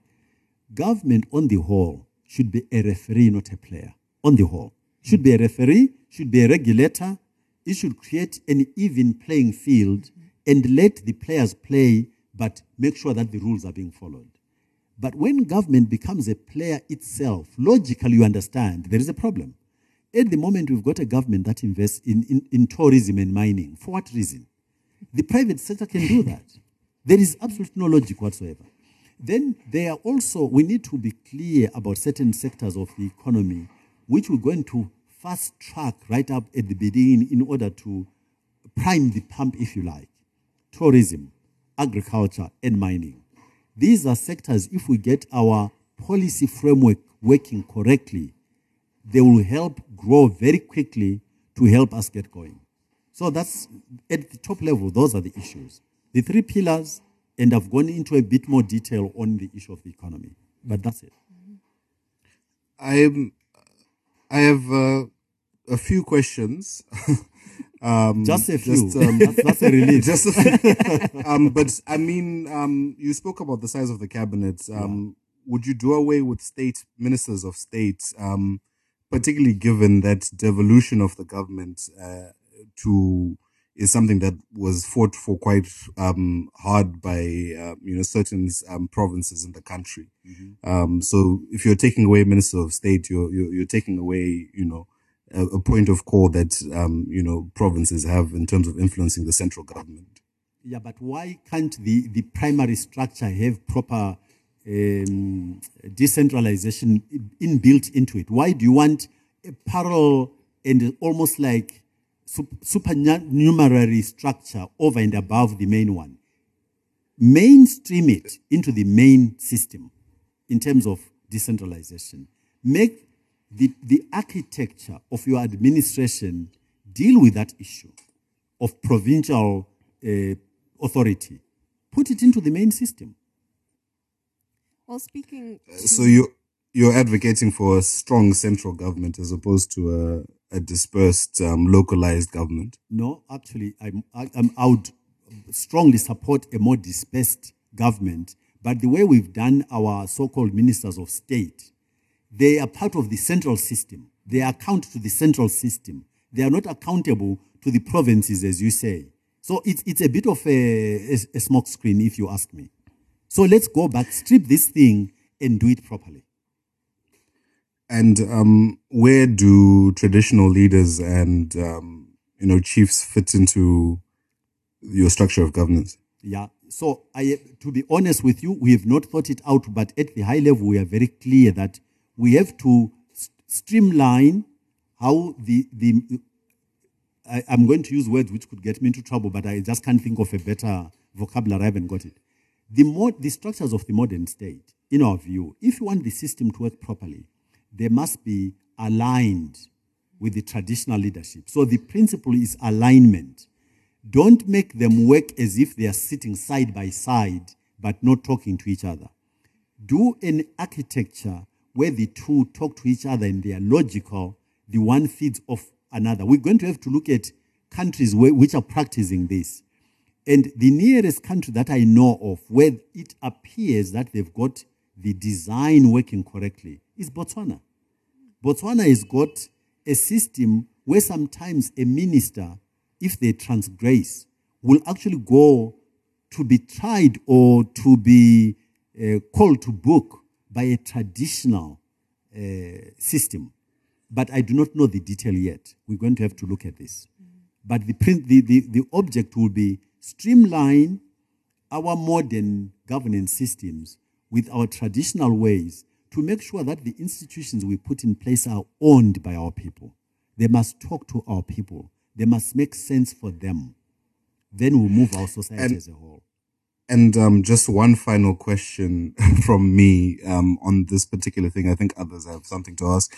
Speaker 5: government on the whole should be a referee, not a player. On the whole, should be a referee, should be a regulator. It should create an even playing field and let the players play, but make sure that the rules are being followed. But when government becomes a player itself, logically you understand there is a problem. At the moment, we've got a government that invests in, in, in tourism and mining. For what reason? The private sector can do that. There is absolutely no logic whatsoever. Then there are also, we need to be clear about certain sectors of the economy, which we're going to fast track right up at the beginning in order to prime the pump, if you like. Tourism, agriculture, and mining. These are sectors, if we get our policy framework working correctly, they will help grow very quickly to help us get going. So that's at the top level, those are the issues. The three pillars, and I've gone into a bit more detail on the issue of the economy. But that's it.
Speaker 4: I'm, I have uh, a few questions. um,
Speaker 5: Just a few.
Speaker 4: Just, um,
Speaker 5: that's, that's a relief.
Speaker 4: just um, but I mean, um, you spoke about the size of the cabinet. Um, Would you do away with state ministers of state, um, particularly given that devolution of the government uh, to is something that was fought for quite um, hard by uh, you know certain um, provinces in the country. Um, so if you're taking away minister of state, you're you're, you're taking away you know a, a point of call that um, you know provinces have in terms of influencing the central government.
Speaker 5: Yeah, but why can't the, the primary structure have proper um, decentralization inbuilt into it? Why do you want a parallel and almost like supernumerary structure over and above the main one? Mainstream it into the main system in terms of decentralization. Make the, the architecture of your administration deal with that issue of provincial uh, authority. Put it into the main system.
Speaker 6: Well, speaking.
Speaker 4: So you you're advocating for a strong central government as opposed to a, a dispersed, um, localized government.
Speaker 5: No, actually, I'm, I, I'm, I would strongly support a more dispersed government. But the way we've done our so-called ministers of state, they are part of the central system. They account to the central system. They are not accountable to the provinces, as you say. So it's, it's a bit of a, a, a smoke screen, if you ask me. So let's go back, strip this thing, and do it properly.
Speaker 4: And um, where do traditional leaders and um, you know chiefs fit into your structure of governance?
Speaker 5: Yeah. So I, to be honest with you, we have not thought it out, but at the high level, we are very clear that we have to st- streamline how the the. I, I'm going to use words which could get me into trouble, but I just can't think of a better vocabulary. I haven't got it. The more the structures of the modern state, in our view, if you want the system to work properly, they must be aligned with the traditional leadership. So the principle is alignment. Don't make them work as if they are sitting side by side but not talking to each other. Do an architecture where the two talk to each other and they are logical, the one feeds off another. We're going to have to look at countries where, which are practicing this. And the nearest country that I know of where it appears that they've got the design working correctly is Botswana. Botswana has got a system where sometimes a minister, if they transgress, will actually go to be tried or to be uh, called to book by a traditional uh, system. But I do not know the detail yet. We're going to have to look at this. But the, the, the, the object will be streamline our modern governance systems with our traditional ways to make sure that the institutions we put in place are owned by our people. They must talk to our people. They must make sense for them. Then we'll move our society
Speaker 4: And-
Speaker 5: as a whole.
Speaker 4: And um, just one final question from me um, on this particular thing. I think others have something to ask.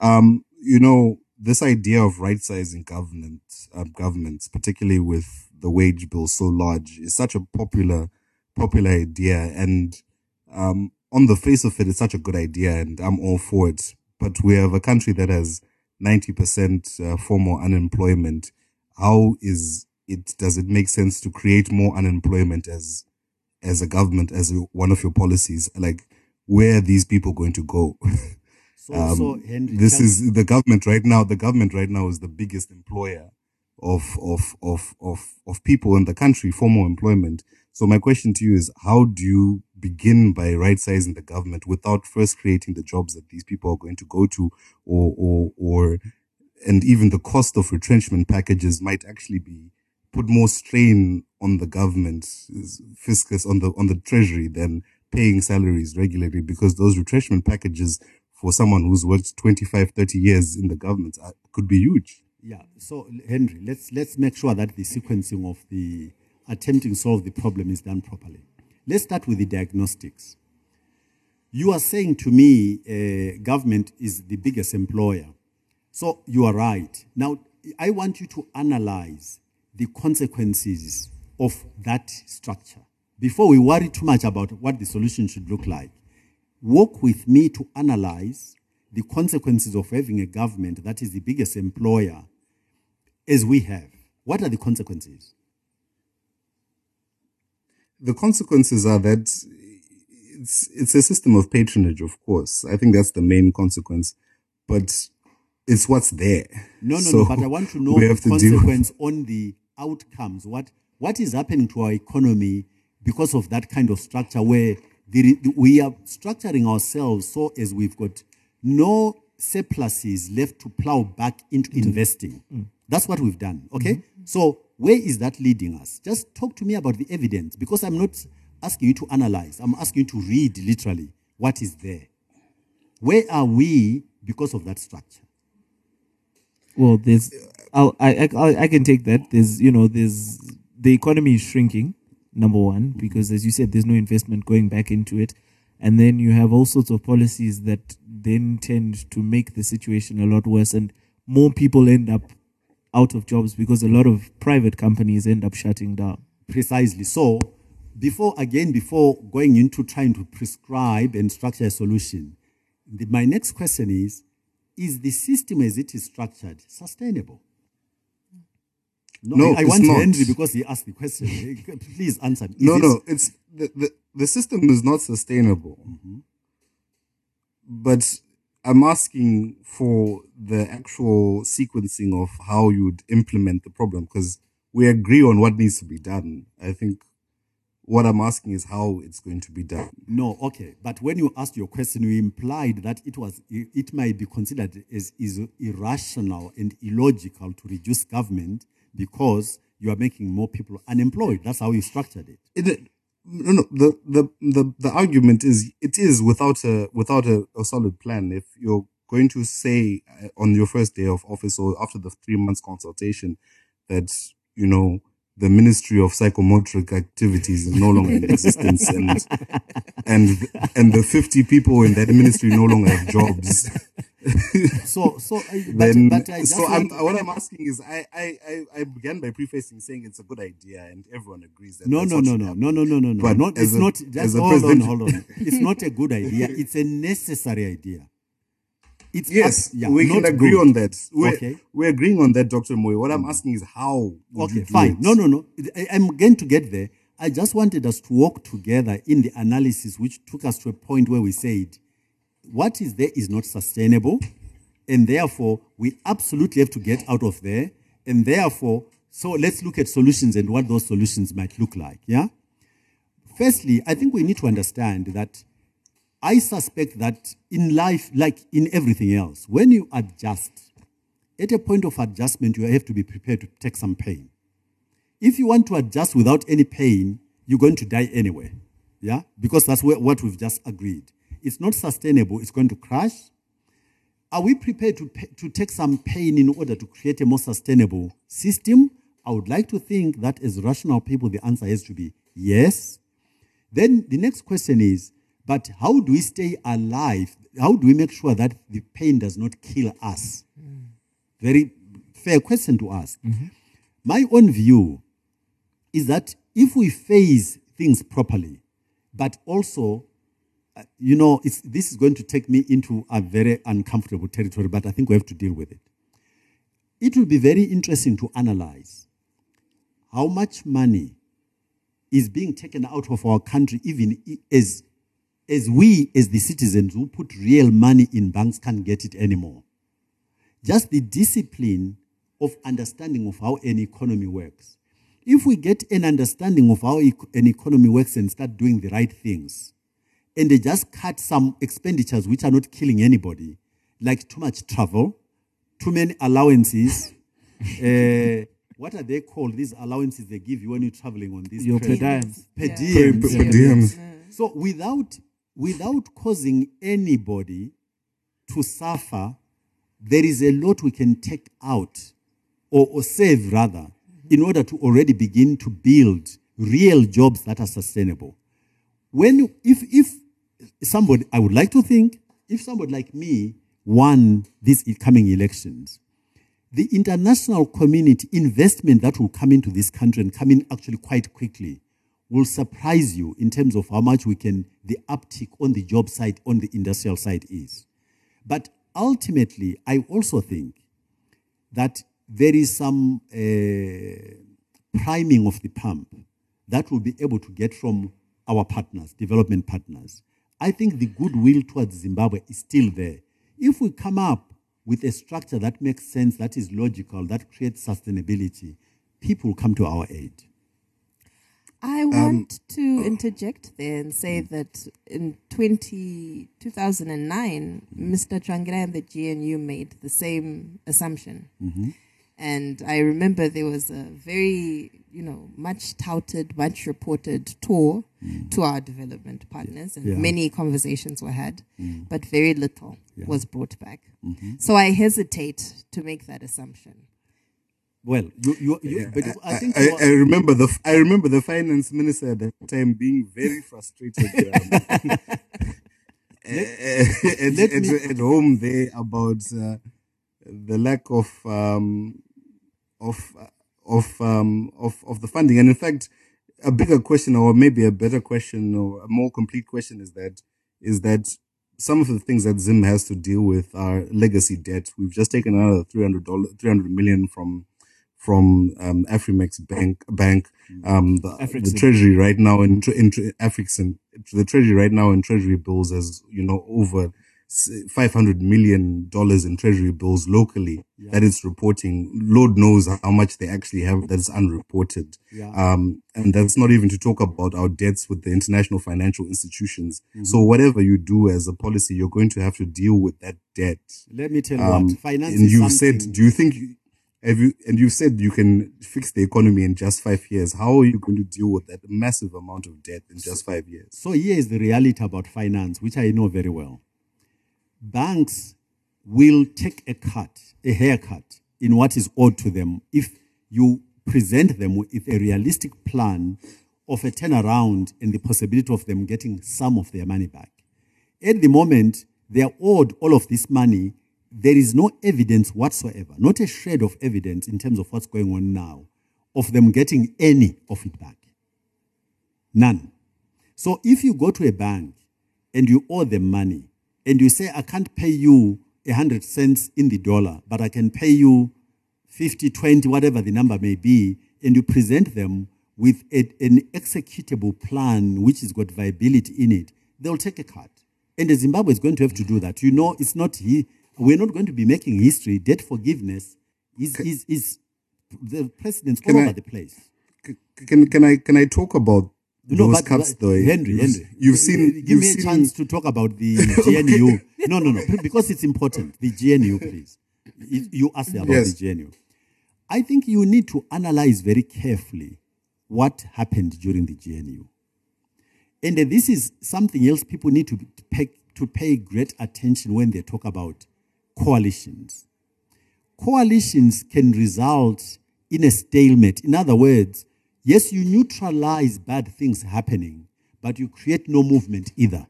Speaker 4: Um, you know, this idea of right sizing government, uh, governments, particularly with the wage bill so large, is such a popular, popular idea. And um, on the face of it, it's such a good idea, and I'm all for it. But we have a country that has 90% uh, formal unemployment. How is it? Does it make sense to create more unemployment as as a government, as a, one of your policies, like where are these people going to go?
Speaker 5: So,
Speaker 4: Um,
Speaker 5: so Henry,
Speaker 4: this is the government right now. The government right now is the biggest employer of of of of of people in the country, formal employment. So my question to you is, how do you begin by right sizing the government without first creating the jobs that these people are going to go to, or or or and even the cost of retrenchment packages might actually be put more strain on the government fiscus on the on the treasury than paying salaries regularly because those retrenchment packages for someone who's worked 25 30 years in the government uh, could be huge
Speaker 5: Yeah. So Henry, let's let's make sure that the sequencing of the attempting to solve the problem is done properly. Let's start with the diagnostics. You are saying to me, uh, government is the biggest employer. So you are right. Now I want you to analyze the consequences of that structure before we worry too much about what the solution should look like. Work with me to analyze the consequences of having a government that is the biggest employer as we have. What are the consequences?
Speaker 4: the consequences are that it's it's a system of patronage of course i think that's the main consequence but it's what's there
Speaker 5: No, no,
Speaker 4: So
Speaker 5: no. But I want to know the consequence on the outcomes. What what is happening to our economy because of that kind of structure where the, we are structuring ourselves so as we've got no surpluses left to plow back into mm. investing. Mm. That's what we've done. Okay. Mm-hmm. So where is that leading us? Just talk to me about the evidence because I'm not asking you to analyze. I'm asking you to read literally what is there. Where are we because of that structure?
Speaker 3: Well, there's, I'll, I, I, I can take that. There's, you know, there's the economy is shrinking. Number one, because as you said, there's no investment going back into it, and then you have all sorts of policies that then tend to make the situation a lot worse, and more people end up out of jobs because a lot of private companies end up shutting down.
Speaker 5: Precisely. So, before again, before going into trying to prescribe and structure a solution, the, my next question is: Is the system as it is structured sustainable?
Speaker 4: No,
Speaker 5: I, I want
Speaker 4: not.
Speaker 5: Henry because he asked the question. Please answer. Is
Speaker 4: no,
Speaker 5: it-
Speaker 4: no, it's the, the the system is not sustainable. Mm-hmm. But I'm asking for the actual sequencing of how you'd implement the problem because we agree on what needs to be done. I think what I'm asking is how it's going to be done.
Speaker 5: No, okay. But when you asked your question, you implied that it was it might be considered as is irrational and illogical to reduce government because you are making more people unemployed. That's how you structured it.
Speaker 4: It, no, no. The, the the the argument is it is without a without a, a solid plan. If you're going to say uh, on your first day of office or after the three months consultation that you know the Ministry of Psychomotoric Activities is no longer in existence, and and and the fifty people in that ministry no longer have jobs.
Speaker 5: So, so, I- but,
Speaker 4: then
Speaker 5: but I
Speaker 4: so I'm,
Speaker 5: want-
Speaker 4: what I'm asking is I, I I I began by prefacing saying it's a good idea and everyone agrees that
Speaker 5: no,
Speaker 4: that's
Speaker 5: no, no, no, no, no, no, no, no.
Speaker 4: As
Speaker 5: it's
Speaker 4: a-
Speaker 5: not.
Speaker 4: a
Speaker 5: hold on, hold on. It's not a good idea. It's a necessary idea. It's
Speaker 4: Yes,
Speaker 5: up- yeah,
Speaker 4: we can agree
Speaker 5: good.
Speaker 4: on that. We're,
Speaker 5: Okay.
Speaker 4: we're agreeing on that, Dr. Moyo. What I'm mm. asking is how
Speaker 5: Okay, fine.
Speaker 4: it?
Speaker 5: No, no, no. I, I'm going to get there. I just wanted us to walk together in the analysis, which took us to a point where we said, what is there is not sustainable, and therefore we absolutely have to get out of there. And therefore, so let's look at solutions and what those solutions might look like. Yeah. Firstly, I think we need to understand that I suspect that in life, like in everything else, when you adjust, at a point of adjustment, you have to be prepared to take some pain. If you want to adjust without any pain, you're going to die anyway. Yeah? Because that's what we've just agreed. It's not sustainable, it's going to crash. Are we prepared to, pa- to take some pain in order to create a more sustainable system? I would like to think that as rational people, the answer has to be yes. Then the next question is, but how do we stay alive? How do we make sure that the pain does not kill us? Very fair question to ask. Mm-hmm. My own view is that if we face things properly, but also, you know, this is going to take me into a very uncomfortable territory, but I think we have to deal with it. It will be very interesting to analyze how much money is being taken out of our country, even as, as we, as the citizens who put real money in banks, can't get it anymore. Just the discipline of understanding of how an economy works. If we get an understanding of how an economy works and start doing the right things, and they just cut some expenditures which are not killing anybody, like too much travel, too many allowances. uh, what are they called? These allowances they give you when you're traveling on these
Speaker 3: Your
Speaker 5: trains?
Speaker 3: per diems.
Speaker 5: Per diems.
Speaker 4: Per- per.
Speaker 5: So without without causing anybody to suffer, there is a lot we can take out or, or save rather in order to already begin to build real jobs that are sustainable. When if if somebody I would like to think if somebody like me won these coming elections, the international community investment that will come into this country and come in actually quite quickly will surprise you in terms of how much we can the uptick on the job side on the industrial side is. But ultimately i also think that there is some uh, priming of the pump that we'll be able to get from our partners development partners i think the goodwill towards zimbabwe is still there if we come up with a structure that makes sense that is logical that creates sustainability people will come to our aid
Speaker 6: I um, want to interject there and say that in 20, 2009, Mr. Mm-hmm. Tsvangirai and the GNU made the same assumption. Mm-hmm. And I remember there was a very, you know, much touted, much reported tour to our development partners, and
Speaker 5: Yeah.
Speaker 6: many conversations were had, but very little was brought back. So I hesitate to make that assumption.
Speaker 5: well you, you, you but i think
Speaker 4: I,
Speaker 5: you
Speaker 4: I, remember the I remember the finance minister at the time being very frustrated um, at,
Speaker 5: let
Speaker 4: at,
Speaker 5: me-
Speaker 4: at home there about uh, the lack of um, of of um, of of the funding, and in fact, a bigger question, or maybe a better question, or a more complete question, is that is that some of the things that Zim has to deal with are legacy debt. We've just taken another three hundred dollars, three hundred million from from um, Afrexim Bank Bank. Um, the, the treasury right now in, in Afrexim, the treasury right now in treasury bills as you know over five hundred million dollars in treasury bills locally that it's reporting. Lord knows how much they actually have that is unreported.
Speaker 5: Yeah.
Speaker 4: Um, and that's not even to talk about our debts with the international financial institutions.
Speaker 5: Mm-hmm.
Speaker 4: So whatever you do as a policy, you're going to have to deal with that debt.
Speaker 5: Let me tell you
Speaker 4: Um,
Speaker 5: what finance
Speaker 4: and
Speaker 5: something.
Speaker 4: said, do you think, you- have you, and you've said you can fix the economy in just five years. How are you going to deal with that massive amount of debt in just five years?
Speaker 5: So here is the reality about finance, which I know very well. Banks will take a cut, a haircut in what is owed to them if you present them with a realistic plan of a turnaround and the possibility of them getting some of their money back. At the moment, they are owed all of this money. There is no evidence whatsoever, not a shred of evidence in terms of what's going on now, of them getting any of it back. None. So if you go to a bank and you owe them money and you say, I can't pay you a hundred cents in the dollar, but I can pay you 50, 20, whatever the number may be, and you present them with a, an executable plan which has got viability in it, they'll take a cut. And the Zimbabwe is going to have to do that. You know, it's not he, we're not going to be making history. Debt forgiveness is, is, is the precedents all
Speaker 4: I-
Speaker 5: over the place.
Speaker 4: Can, can I, can I talk about
Speaker 5: No,
Speaker 4: those
Speaker 5: but, but
Speaker 4: though?
Speaker 5: Henry,
Speaker 4: You've,
Speaker 5: Henry,
Speaker 4: you've seen,
Speaker 5: give
Speaker 4: you've
Speaker 5: me a
Speaker 4: seen,
Speaker 5: chance to talk about the GNU. No, no, no, because it's important. The GNU, please. You you asked about
Speaker 4: Yes.
Speaker 5: the GNU. I think you need to analyze very carefully what happened during the GNU. And uh, this is something else people need to pay, to pay great attention when they talk about coalitions. Coalitions can result in a stalemate. In other words, yes, you neutralize bad things happening, but you create no movement either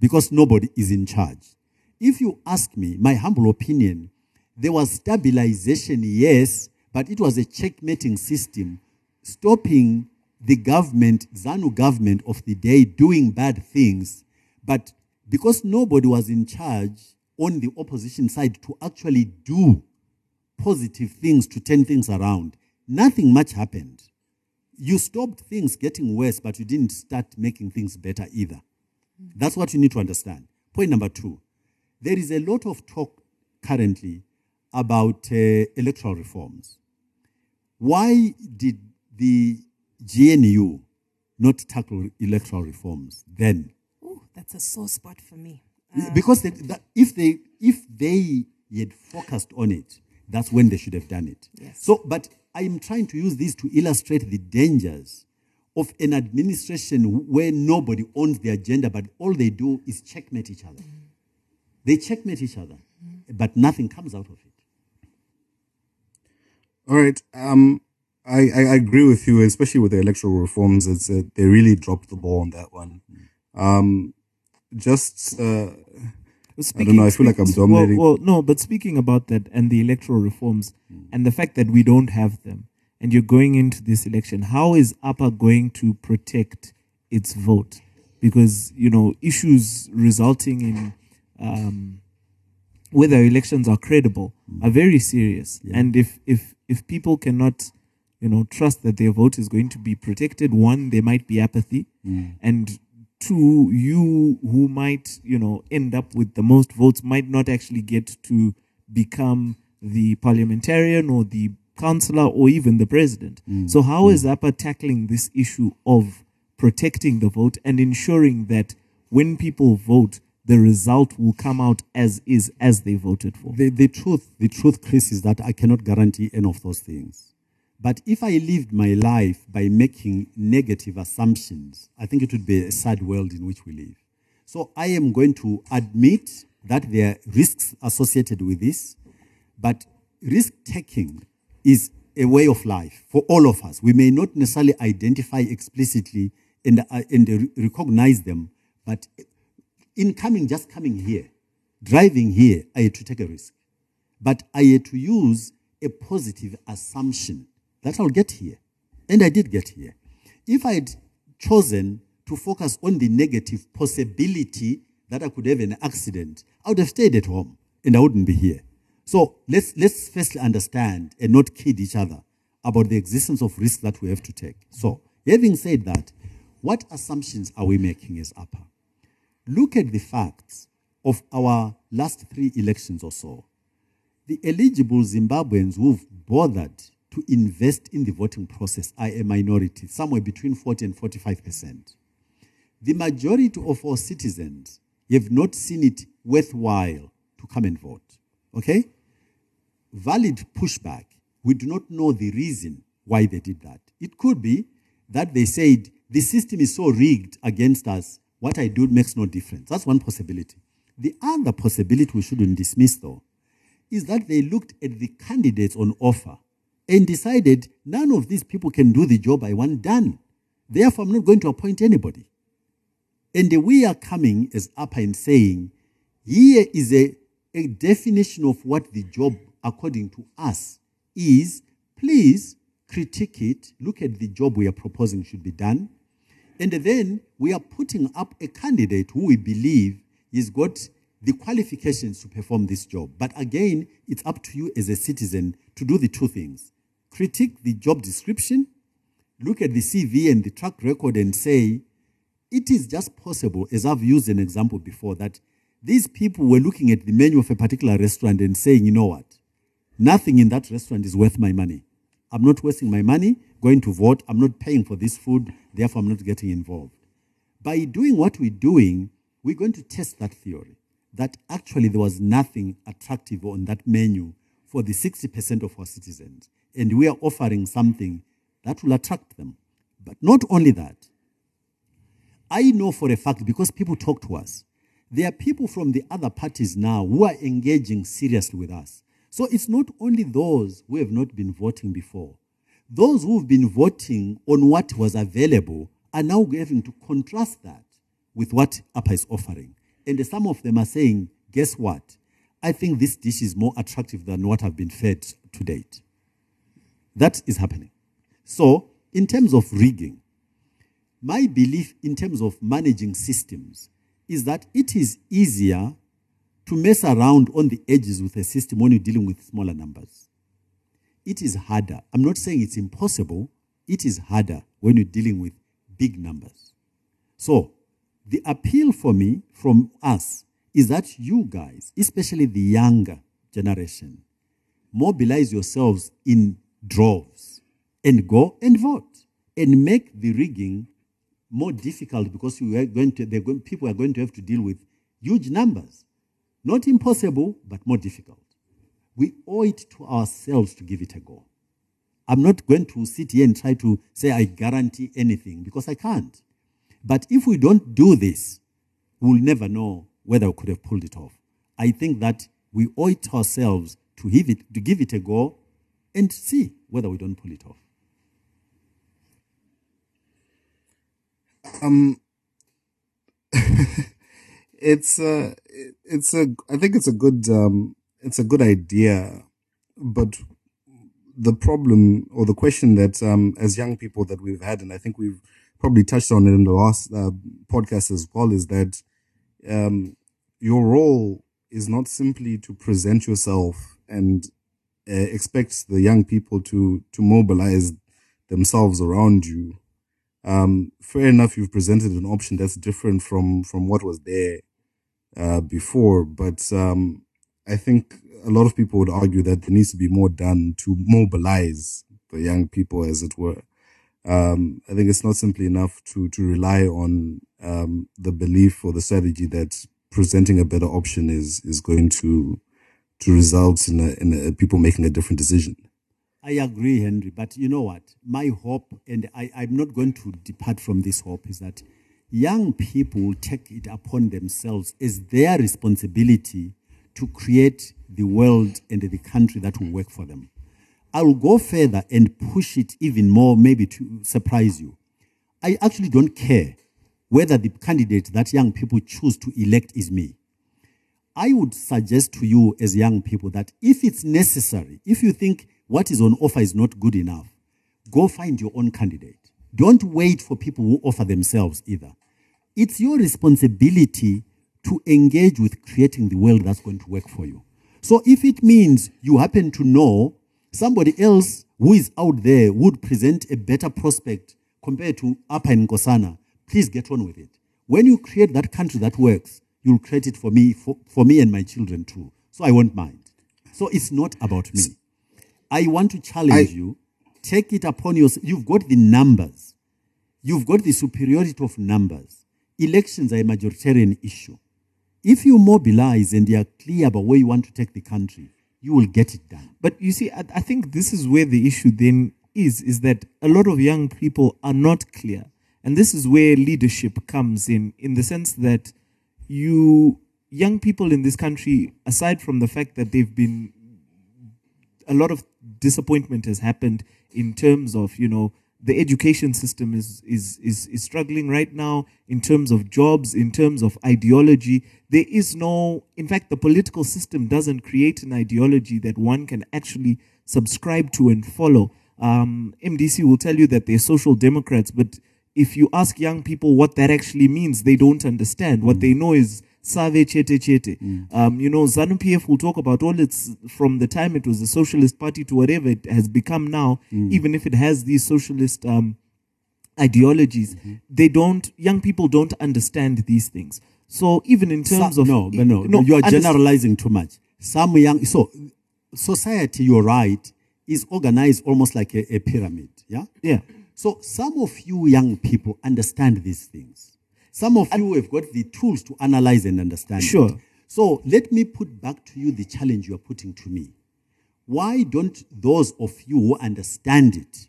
Speaker 5: because nobody is in charge. If you ask me, my humble opinion, there was stabilization, yes, but it was a checkmating system stopping the government, ZANU government of the day, doing bad things. But because nobody was in charge on the opposition side to actually do positive things to turn things around, nothing much happened. You stopped things getting worse, but you didn't start making things better either. That's what you need to understand. Point number two there is a lot of talk currently about uh, electoral reforms. Why did the GNU not tackle electoral reforms then?
Speaker 6: Oh, that's a sore spot for me.
Speaker 5: because they, that, if they if they had focused on it, that's when they should have done it.
Speaker 6: Yes.
Speaker 5: So, but I'm trying to use this to illustrate the dangers of an administration where nobody owns the agenda, but all they do is checkmate each other. They checkmate each other, but nothing comes out of it.
Speaker 4: All right. Um, I, I, I agree with you, especially with the electoral reforms. It's uh, they really dropped the ball on that one. Um, just uh, I don't know. I feel like I'm
Speaker 3: speaking-
Speaker 4: dominating.
Speaker 3: Well, well, no, but speaking about that and the electoral reforms mm. and the fact that we don't have them, and you're going into this election, how is APA going to protect its vote? Because you know issues resulting in um, whether elections are credible mm. are very serious, and if if if people cannot you know trust that their vote is going to be protected, one there might be apathy, mm. and two you who might you know end up with the most votes might not actually get to become the parliamentarian or the councillor or even the president. Mm. So how is mm. APA tackling this issue of protecting the vote and ensuring that when people vote, the result will come out as is as they voted for?
Speaker 5: The, the truth, the truth, Chris, is that I cannot guarantee any of those things. But if I lived my life by making negative assumptions, I think it would be a sad world in which we live. So I am going to admit that there are risks associated with this, but risk taking is a way of life for all of us. We may not necessarily identify explicitly and, uh, and recognize them, but in coming, just coming here, driving here, I had to take a risk. But I had to use a positive assumption that I'll get here. And I did get here. if I'd chosen to focus on the negative possibility that I could have an accident, I would have stayed at home and I wouldn't be here. So let's, let's firstly understand and not kid each other about the existence of risk that we have to take. So, having said that, what assumptions are we making as APA? Look at the facts of our last three elections or so. The eligible Zimbabweans who've bothered to invest in the voting process are a minority, somewhere between 40 and 45 percent. The majority of our citizens have not seen it worthwhile to come and vote. Okay? Valid pushback. We do not know the reason why they did that. It could be that they said the system is so rigged against us, what I do makes no difference. That's one possibility. The other possibility we shouldn't dismiss, though, is that they looked at the candidates on offer and decided none of these people can do the job I want done. Therefore, I'm not going to appoint anybody. And we are coming as up and saying, here is a, a definition of what the job, according to us, is. Please critique it, look at the job we are proposing should be done. And then we are putting up a candidate who we believe has got the qualifications to perform this job. But again, it's up to you as a citizen to do the two things critique the job description, look at the CV and the track record, and say, it is just possible, as I've used an example before, that these people were looking at the menu of a particular restaurant and saying, you know what, nothing in that restaurant is worth my money. I'm not wasting my money going to vote. I'm not paying for this food, therefore, I'm not getting involved. By doing what we're doing, we're going to test that theory that actually there was nothing attractive on that menu for the 60% of our citizens. And we are offering something that will attract them. But not only that, I know for a fact because people talk to us, there are people from the other parties now who are engaging seriously with us. So it's not only those who have not been voting before. Those who've been voting on what was available are now having to contrast that with what APA is offering. And some of them are saying, guess what? I think this dish is more attractive than what I've been fed to date. That is happening. So, in terms of rigging, my belief in terms of managing systems is that it is easier to mess around on the edges with a system when you're dealing with smaller numbers. It is harder. I'm not saying it's impossible, it is harder when you're dealing with big numbers. So, the appeal for me from us is that you guys, especially the younger generation, mobilize yourselves in droves and go and vote and make the rigging more difficult because you are going to, going, people are going to have to deal with huge numbers. Not impossible, but more difficult. We owe it to ourselves to give it a go. I'm not going to sit here and try to say I guarantee anything because I can't. But if we don't do this, we'll never know whether we could have pulled it off. I think that we owe it to ourselves to give it, to give it a go and see whether we don't pull it off.
Speaker 4: Um, it's a, it's a, I think it's a good, um, it's a good idea, but the problem or the question that, um, as young people that we've had, and I think we've probably touched on it in the last uh, podcast as well, is that, um, your role is not simply to present yourself and uh, expect the young people to to mobilize themselves around you. Um, fair enough, you've presented an option that's different from from what was there uh, before, but um, I think a lot of people would argue that there needs to be more done to mobilize the young people, as it were. Um, I think it's not simply enough to to rely on um, the belief or the strategy that presenting a better option is is going to to result in, a, in a, people making a different decision.
Speaker 5: I agree, Henry. But you know what? My hope, and I, I'm not going to depart from this hope, is that young people will take it upon themselves as their responsibility to create the world and the country that will work for them. I will go further and push it even more, maybe to surprise you. I actually don't care whether the candidate that young people choose to elect is me. I would suggest to you as young people that if it's necessary, if you think what is on offer is not good enough, go find your own candidate. Don't wait for people who offer themselves either. It's your responsibility to engage with creating the world that's going to work for you. So if it means you happen to know somebody else who is out there would present a better prospect compared to Upper Nkosana, please get on with it. When you create that country that works, you'll create it for me, for, for me and my children too. So I won't mind. So it's not about me. I want to challenge
Speaker 4: I-
Speaker 5: you. Take it upon yourself. You've got the numbers. You've got the superiority of numbers. Elections are a majoritarian issue. If you mobilize and you are clear about where you want to take the country, you will get it done.
Speaker 3: But you see, I, I think this is where the issue then is, is that a lot of young people are not clear. And this is where leadership comes in, in the sense that you, young people in this country, aside from the fact that they've been, a lot of disappointment has happened in terms of, you know, the education system is, is, is, is struggling right now in terms of jobs, in terms of ideology. There is no, in fact, the political system doesn't create an ideology that one can actually subscribe to and follow. Um, MDC will tell you that they're social democrats, but if you ask young people what that actually means, they don't understand. What they know is Save Chete Chete. Um, you know, ZANU PF will talk about all its, from the time it was a socialist party to whatever it has become now, even if it has these socialist um, ideologies, they don't, young people don't understand these things. So even in terms
Speaker 5: Some-
Speaker 3: of.
Speaker 5: no, but no, you are generalizing too much. Some young so society, you're right, is organized almost like a, a pyramid. Yeah.
Speaker 3: Yeah.
Speaker 5: So some of you young people understand these things. Some of you have got the tools to analyze and understand. it.
Speaker 3: Sure.
Speaker 5: So let me put back to you the challenge you are putting to me. Why don't those of you who understand it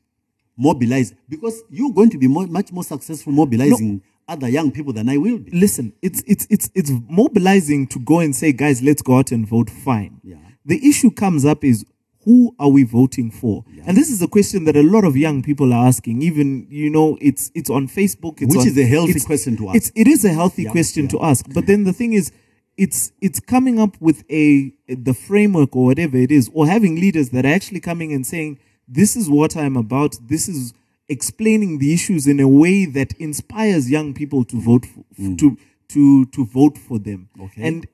Speaker 5: mobilize? Because you're going to be more, much more successful mobilizing other young people than I will be.
Speaker 3: listen, it's it's it's it's mobilizing to go and say, guys, let's go out and vote. Fine.
Speaker 5: Yeah.
Speaker 3: The issue comes up is who are we voting for? And this is a question that a lot of young people are asking. Even you know, it's it's on Facebook. It's
Speaker 5: Which
Speaker 3: on-
Speaker 5: is a healthy question to ask.
Speaker 3: It's it is a healthy
Speaker 5: Yeah,
Speaker 3: question
Speaker 5: yeah.
Speaker 3: to ask. But then the thing is, it's it's coming up with a the framework or whatever it is, or having leaders that are actually coming and saying, "This is what I'm about. This is." explaining the issues in a way that inspires young people to vote for, mm. to to to vote for them
Speaker 5: Okay.
Speaker 3: and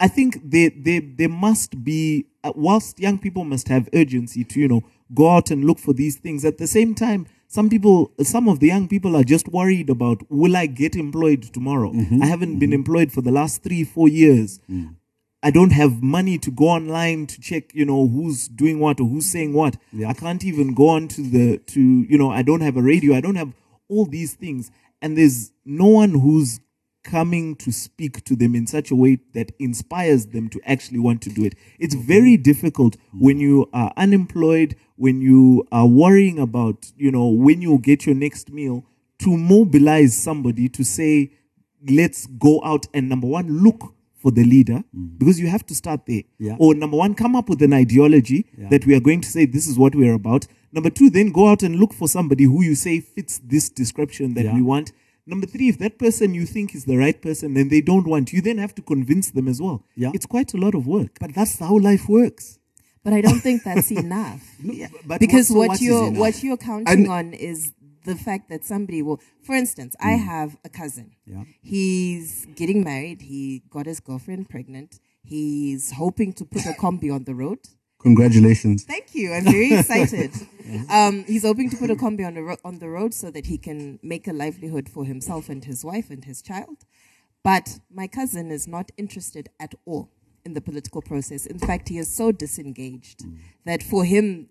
Speaker 3: I think there, there, there must be, uh, whilst young people must have urgency to, you know, go out and look for these things, at the same time, some people, some of the young people are just worried about, will I get employed tomorrow? Mm-hmm. I haven't been mm-hmm. employed for the last three, four years. Mm. I don't have money to go online to check, you know, who's doing what or who's saying what. I can't even go on to the, to, you know, I don't have a radio. I don't have all these things. And there's no one who's coming to speak to them in such a way that inspires them to actually want to do it. It's very difficult when you are unemployed, when you are worrying about, you know, when you get your next meal, to mobilize somebody to say, let's go out and number one, look for the leader, mm. because you have to start there.
Speaker 5: Yeah.
Speaker 3: Or number one, come up with an ideology
Speaker 5: Yeah.
Speaker 3: that we are going to say this is what we're about. Number two, then go out and look for somebody who you say fits this description that
Speaker 5: Yeah.
Speaker 3: we want. Number three, if that person you think is the right person and they don't want, you then have to convince them as well.
Speaker 5: Yeah.
Speaker 3: It's quite a lot of work.
Speaker 5: But that's how life works.
Speaker 6: But I don't think that's enough.
Speaker 5: Yeah, but
Speaker 6: because
Speaker 5: what- so
Speaker 6: what,
Speaker 5: what is
Speaker 6: you're
Speaker 5: enough?
Speaker 6: what you're counting on is the fact that somebody will for instance i mm. have a cousin
Speaker 5: Yeah.
Speaker 6: he's getting married he got his girlfriend pregnant he's hoping to put a combi on the road
Speaker 4: Congratulations.
Speaker 6: Thank you. I'm very excited. um, he's hoping to put a combi on the, ro- on the road so that he can make a livelihood for himself and his wife and his child. But my cousin is not interested at all in the political process. In fact, he is so disengaged that for him,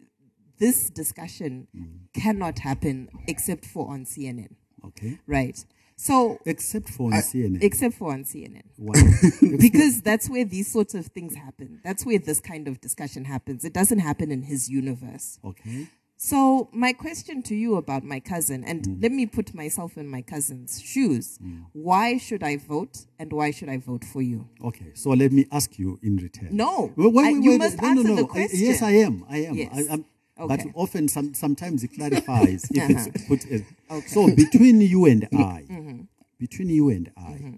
Speaker 6: this discussion cannot happen except for on CNN.
Speaker 5: Okay.
Speaker 6: Right. So,
Speaker 5: Except for on uh, CNN.
Speaker 6: except for on CNN
Speaker 5: Why?
Speaker 6: because that's where these sorts of things happen. That's where this kind of discussion happens. It doesn't happen in his universe.
Speaker 5: okay.
Speaker 6: So, my question to you about my cousin, and mm. let me put myself in my cousin's shoes. Mm. Why should I vote, and why should I vote for you?
Speaker 5: Okay. So let me ask you in return.
Speaker 6: No.
Speaker 5: Wait, wait,
Speaker 6: I-
Speaker 5: wait,
Speaker 6: you
Speaker 5: wait,
Speaker 6: must
Speaker 5: no,
Speaker 6: answer
Speaker 5: no,
Speaker 6: the
Speaker 5: no. I-
Speaker 6: question.
Speaker 5: yes, I am. I am.
Speaker 6: Yes.
Speaker 5: I, am But often, some, sometimes it clarifies if
Speaker 6: Uh-huh.
Speaker 5: it's put. In.
Speaker 6: Okay.
Speaker 5: So between you and I,
Speaker 6: Mm-hmm.
Speaker 5: between you and I,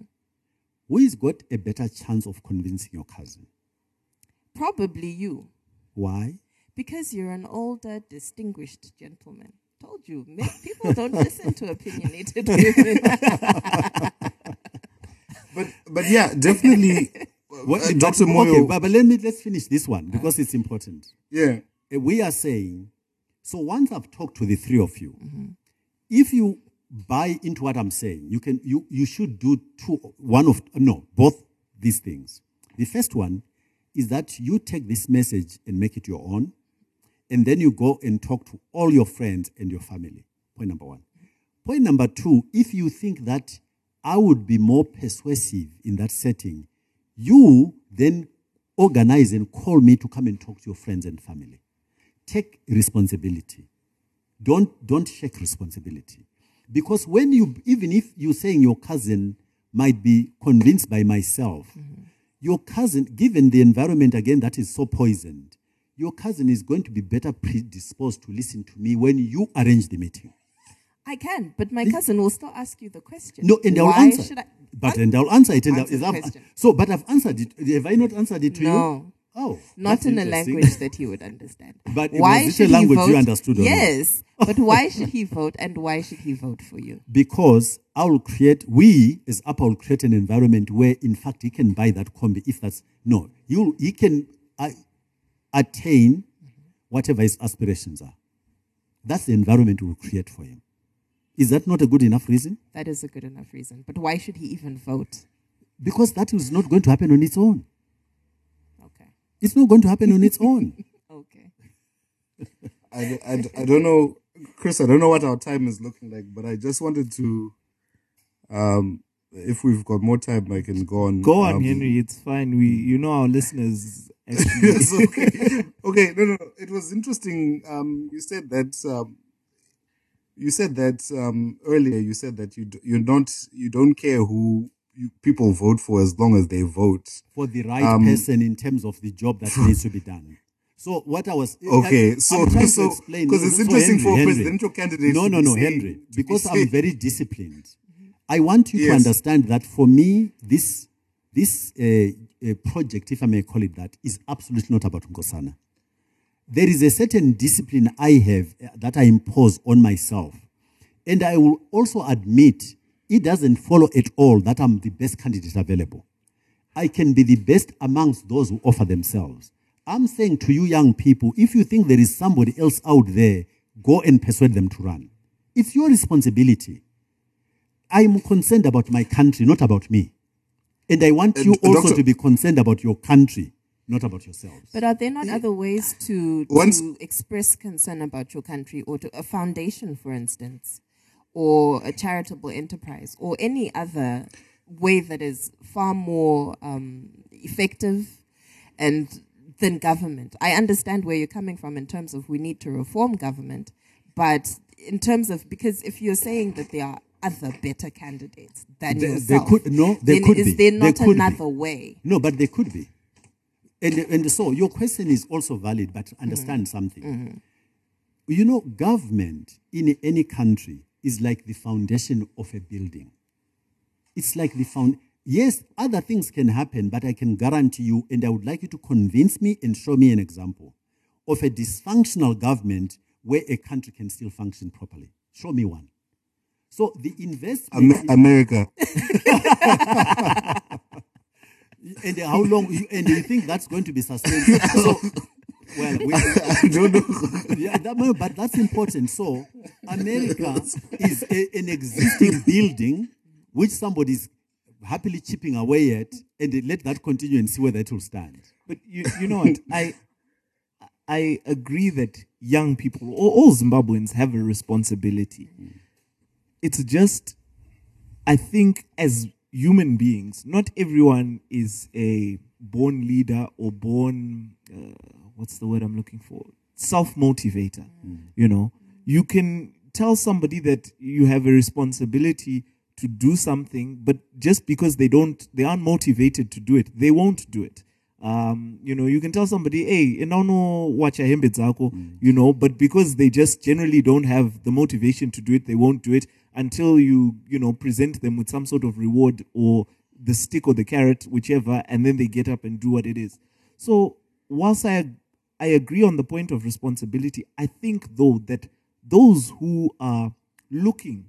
Speaker 5: who has got a better chance of convincing your cousin?
Speaker 6: Probably you,
Speaker 5: Why?
Speaker 6: because you're an older, distinguished gentleman. Told you, people don't listen to opinionated women.
Speaker 4: But but yeah, definitely.
Speaker 5: What,
Speaker 4: uh, Dr.
Speaker 5: okay, but, but let me let's finish this one because it's important.
Speaker 4: yeah.
Speaker 5: Uh, we are saying, so once I've talked to the three of you, if you buy into what I'm saying, you can you you should do two one of no both these things. The first one is that you take this message and make it your own, and then you go and talk to all your friends and your family. Point number one. Point number two, if you think that I would be more persuasive in that setting, you then organize and call me to come and talk to your friends and family. Take responsibility. Don't don't shake responsibility. Because when you even if you're saying your cousin might be convinced by myself, mm-hmm. your cousin, given the environment again that is so poisoned, your cousin is going to be better predisposed to listen to me when you arrange the meeting.
Speaker 6: I can, but my cousin will still ask you the question.
Speaker 5: No, and I'll answer.
Speaker 6: Should I,
Speaker 5: But and I'll answer it. And
Speaker 6: Answer
Speaker 5: I'll,
Speaker 6: the
Speaker 5: I've-
Speaker 6: question.
Speaker 5: so, but I've answered it. Have I not answered it to you? Oh,
Speaker 6: not in a language that he would understand.
Speaker 5: But
Speaker 6: why
Speaker 5: was it a
Speaker 6: should he
Speaker 5: language you understood?
Speaker 6: Yes, but why should he vote, and why should he vote for you?
Speaker 5: because I will create, we as APA will create an environment where, in fact, he can buy that combi if that's, no, you, he can uh, attain whatever his aspirations are. That's the environment we will create for him. Is that not a good enough reason?
Speaker 6: That is a good enough reason. But why should he even vote?
Speaker 5: Because that is not going to happen on its own.
Speaker 6: Okay.
Speaker 5: It's not going to happen on its own.
Speaker 6: Okay.
Speaker 4: I, I, I don't know, Chris, I don't know what our time is looking like, but I just wanted to, um, if we've got more time, I can go on.
Speaker 3: Go on,
Speaker 4: um,
Speaker 3: Henry. It's fine. We, you know, our listeners. Actually,
Speaker 4: It's okay. okay, no, no, it was interesting. Um, you said that, um, you said that um, earlier. You said that you d- you're not you don't care who you, people vote for as long as they vote.
Speaker 5: For the right
Speaker 4: Um,
Speaker 5: person in terms of the job that needs to be done. So what I was
Speaker 4: Okay,
Speaker 5: I-
Speaker 4: so-
Speaker 5: I'm
Speaker 4: so- it's interesting for a
Speaker 5: Henry,
Speaker 4: presidential candidate
Speaker 5: No, no,
Speaker 4: be
Speaker 5: no,
Speaker 4: saying-
Speaker 5: Henry,
Speaker 4: to be
Speaker 5: because I'm very disciplined. I want you to understand that for me, this this uh, uh, project, if I may call it that, is absolutely not about Nkosana. There is a certain discipline I have uh, that I impose on myself, and I will also admit it doesn't follow at all that I'm the best candidate available. I can be the best amongst those who offer themselves. I'm saying to you, young people, if you think there is somebody else out there, go and persuade them to run. It's your responsibility. I'm concerned about my country, not about me. And I want you
Speaker 4: And,
Speaker 5: also
Speaker 4: Doctor-
Speaker 5: to be concerned about your country, not about yourselves.
Speaker 6: But are there not eh? other ways to,
Speaker 4: Once-
Speaker 6: to express concern about your country or to a foundation, for instance, or a charitable enterprise or any other way that is far more um, effective and than government? I understand where you're coming from in terms of we need to reform government, but in terms of because if you're saying that there are other better candidates than
Speaker 5: there
Speaker 6: yourself,
Speaker 5: could- no,
Speaker 6: then
Speaker 5: could
Speaker 6: is
Speaker 5: be.
Speaker 6: there not
Speaker 5: could be.
Speaker 6: another way?
Speaker 5: No, but they could be. And, and so your question is also valid, but understand something. You know, government in any country is like the foundation of a building. It's like the found. Yes, other things can happen, but I can guarantee you, and I would like you to convince me and show me an example of a dysfunctional government where a country can still function properly. Show me one. So the investment.
Speaker 4: Am- America.
Speaker 5: and how long you, and you think that's going to be sustained so well we,
Speaker 4: I don't know.
Speaker 5: yeah, that, no, but that's important so america is a, an existing building which somebody's happily chipping away at and they let that continue and see whether it will stand
Speaker 3: But you, you know what? I I agree that young people, all, all Zimbabweans, have a responsibility. It's just, I think, as human beings, not everyone is a born leader or born, uh, what's the word I'm looking for? Self motivator. You know, you can tell somebody that you have a responsibility to do something, but just because they don't, they aren't motivated to do it, they won't do it. Um, you know, you can tell somebody, hey, you know, no watch a zako, you know, but because they just generally don't have the motivation to do it, they won't do it until you, you know, present them with some sort of reward or the stick or the carrot, whichever, and then they get up and do what it is. So, whilst I I agree on the point of responsibility, I think though that those who are looking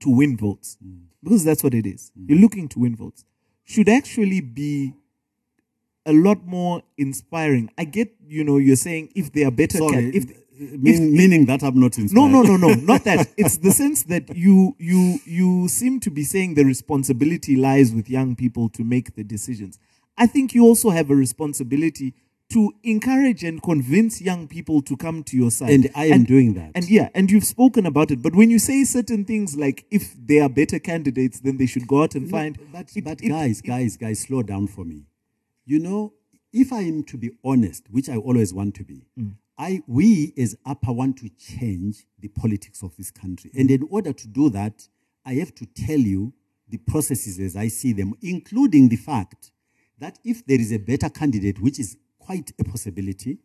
Speaker 3: to win votes, mm. because that's what it is. Mm. You're looking to win votes, should actually be a lot more inspiring. I get, you know, you're saying if they are better,
Speaker 5: Sorry,
Speaker 3: can, if,
Speaker 5: mean, meaning that I'm not
Speaker 3: no, no, no, no, not that. It's the sense that you you you seem to be saying the responsibility lies with young people to make the decisions. I think you also have a responsibility to encourage and convince young people to come to your side.
Speaker 5: And I am doing that.
Speaker 3: And yeah, and you've spoken about it. But when you say certain things like if they are better candidates, then they should go out and
Speaker 5: No,
Speaker 3: find.
Speaker 5: But,
Speaker 3: it-
Speaker 5: but
Speaker 3: it-
Speaker 5: guys,
Speaker 3: it-
Speaker 5: guys, guys, slow down for me. You know, if I am to be honest, which I always want to be,
Speaker 3: Mm.
Speaker 5: I we as APA want to change the politics of this country. And in order to do that, I have to tell you the processes as I see them, including the fact that if there is a better candidate, which is quite a possibility,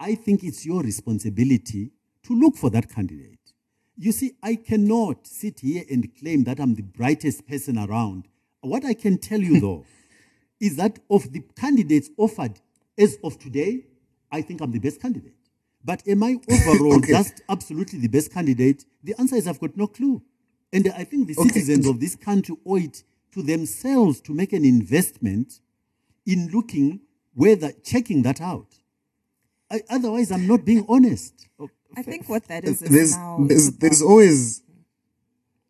Speaker 5: I think it's your responsibility to look for that candidate. You see, I cannot sit here and claim that I'm the brightest person around. What I can tell you, though, is that of the candidates offered as of today, I think I'm the best candidate. But am I overall
Speaker 4: Okay.
Speaker 5: just absolutely the best candidate? The answer is I've got no clue. And I think the
Speaker 4: Okay.
Speaker 5: citizens of this country owe it to themselves to make an investment in looking whether checking that out. I, otherwise, I'm not being honest.
Speaker 6: I think what that is is
Speaker 4: There's
Speaker 6: now.
Speaker 4: there's there's always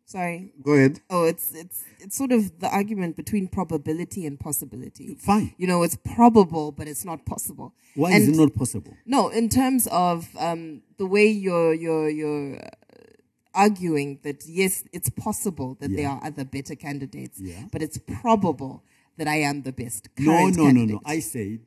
Speaker 6: sorry.
Speaker 4: go ahead.
Speaker 6: Oh, it's it's it's sort of the argument between probability and possibility.
Speaker 5: Fine.
Speaker 6: You know, it's probable, but it's not possible.
Speaker 5: Why
Speaker 6: and
Speaker 5: is it not possible?
Speaker 6: No, in terms of um, the way you're you're you're uh, arguing that yes, it's possible that there are other better candidates,
Speaker 5: Yeah.
Speaker 6: but it's probable that I am the best.
Speaker 5: No, no, no,
Speaker 6: candidate.
Speaker 5: no. I said,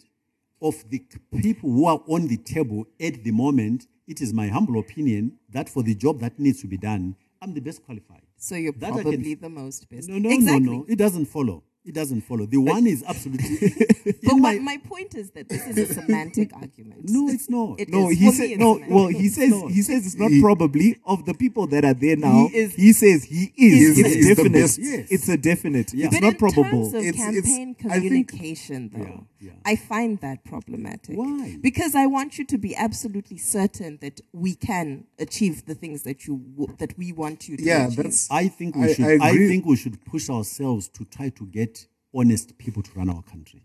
Speaker 5: of the people who are on the table at the moment, it is my humble opinion that for the job that needs to be done, I'm the best qualified.
Speaker 6: so you're
Speaker 5: That I can-
Speaker 6: probably the most best.
Speaker 5: No, no,
Speaker 6: exactly.
Speaker 5: no, no. It doesn't follow. It doesn't follow. The one is absolutely.
Speaker 6: But
Speaker 5: in
Speaker 6: my,
Speaker 5: my,
Speaker 6: my point is that this is a semantic argument.
Speaker 5: no, it's not.
Speaker 6: It
Speaker 3: No,
Speaker 6: is.
Speaker 3: he
Speaker 6: For
Speaker 3: said
Speaker 6: me, it's
Speaker 3: no.
Speaker 6: semantic.
Speaker 3: Well, he says
Speaker 5: not.
Speaker 3: he says it's not
Speaker 4: He-
Speaker 3: probably of the people that are there now.
Speaker 6: He is-
Speaker 3: he says he is.
Speaker 6: He
Speaker 3: it's
Speaker 6: is
Speaker 4: the
Speaker 3: definite.
Speaker 4: best.
Speaker 5: Yes.
Speaker 3: It's a definite.
Speaker 5: Yeah.
Speaker 3: It's
Speaker 6: But
Speaker 3: not
Speaker 6: in
Speaker 3: probable.
Speaker 6: terms of
Speaker 4: It's- it's-
Speaker 6: campaign
Speaker 4: I think-
Speaker 6: communication, though,
Speaker 5: Yeah, yeah.
Speaker 6: I find that problematic.
Speaker 5: Why?
Speaker 6: Because I want you to be absolutely certain that we can achieve the things that you w- that we want you to
Speaker 4: Yeah,
Speaker 6: achieve.
Speaker 4: that's
Speaker 5: I think we
Speaker 4: I-
Speaker 5: should.
Speaker 4: I
Speaker 5: I,
Speaker 4: agree.
Speaker 5: think we should push ourselves to try to get honest people to run our country.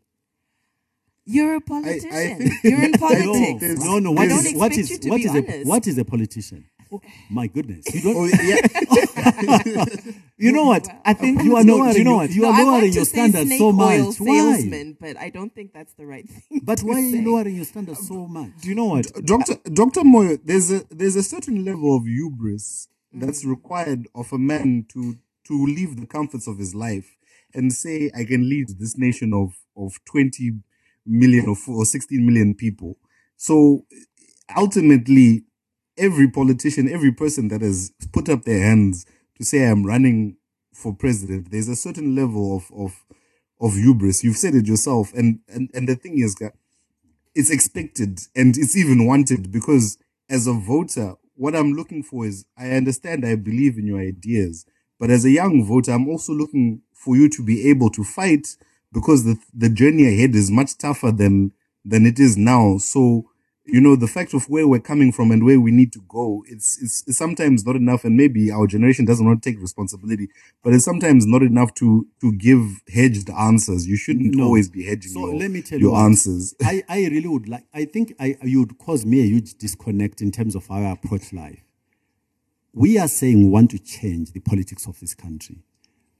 Speaker 6: You're a politician.
Speaker 4: think-
Speaker 6: You're in
Speaker 5: No,
Speaker 6: politics.
Speaker 4: There's-
Speaker 5: no, no.
Speaker 6: I
Speaker 5: What
Speaker 6: don't
Speaker 5: is what
Speaker 6: expect
Speaker 5: is
Speaker 6: you to
Speaker 5: what
Speaker 6: be
Speaker 5: is a what is a politician? Oh, my goodness, you don't.
Speaker 4: oh yeah.
Speaker 3: You know what? I think
Speaker 5: You are
Speaker 3: no,
Speaker 5: lowering
Speaker 3: You know
Speaker 5: your-
Speaker 3: what?
Speaker 5: you
Speaker 6: No,
Speaker 5: are
Speaker 6: I
Speaker 5: lowering your standards so
Speaker 6: oil
Speaker 5: much. Why?
Speaker 6: but I don't think that's the right thing.
Speaker 5: But why are you lowering your standards so um, much?
Speaker 3: Do you know what?
Speaker 4: Doctor Doctor Moyo, there's a there's a certain level of hubris that's mm. required of a man to to leave the comforts of his life and say, I can lead this nation of of twenty million or, or sixteen million people. So ultimately, every politician, every person that has put up their hands to say I'm running for president, there's a certain level of of of hubris. You've said it yourself, and and and the thing is, guy, it's expected and it's even wanted because as a voter, what I'm looking for is I understand, I believe in your ideas, but as a young voter, I'm also looking for you to be able to fight because the the journey ahead is much tougher than than it is now. So you know the fact of where we're coming from and where we need to go it's, it's it's sometimes not enough and maybe our generation doesn't want to take responsibility but it's sometimes not enough to to give hedged answers you shouldn't
Speaker 5: No.
Speaker 4: always be hedging
Speaker 5: So
Speaker 4: your,
Speaker 5: let me tell you
Speaker 4: your
Speaker 5: what.
Speaker 4: answers
Speaker 5: I, I really would like. I think I you would cause me a huge disconnect in terms of our approach life. We are saying we want to change the politics of this country.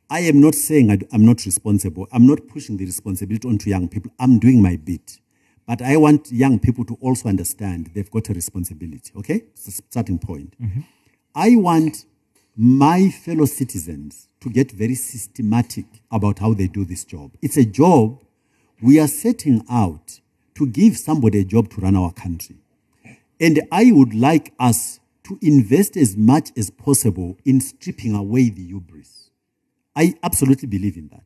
Speaker 5: I am not saying I, am not responsible. I'm not pushing the responsibility onto young people. I'm doing my bit. But I want young people to also understand they've got a responsibility. Okay? It's a starting point. Mm-hmm. I want my fellow citizens to get very systematic about how they do this job. It's a job we are setting out to give somebody a job to run our country. And I would like us to invest as much as possible in stripping away the hubris. I absolutely believe in that.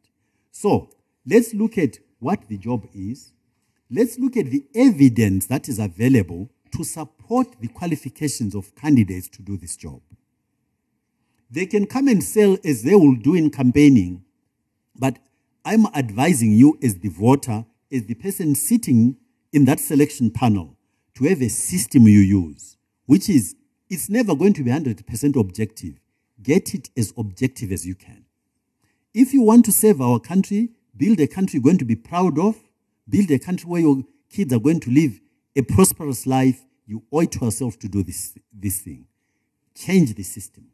Speaker 5: So let's look at what the job is. Let's look at the evidence that is available to support the qualifications of candidates to do this job. They can come and sell as they will do in campaigning, but I'm advising you as the voter, as the person sitting in that selection panel, to have a system you use, which is it's never going to be 100% objective. Get it as objective as you can. If you want to save our country, build a country you're going to be proud of, build a country where your kids are going to live a prosperous life, you owe it to yourself to do this, this thing. Change the system.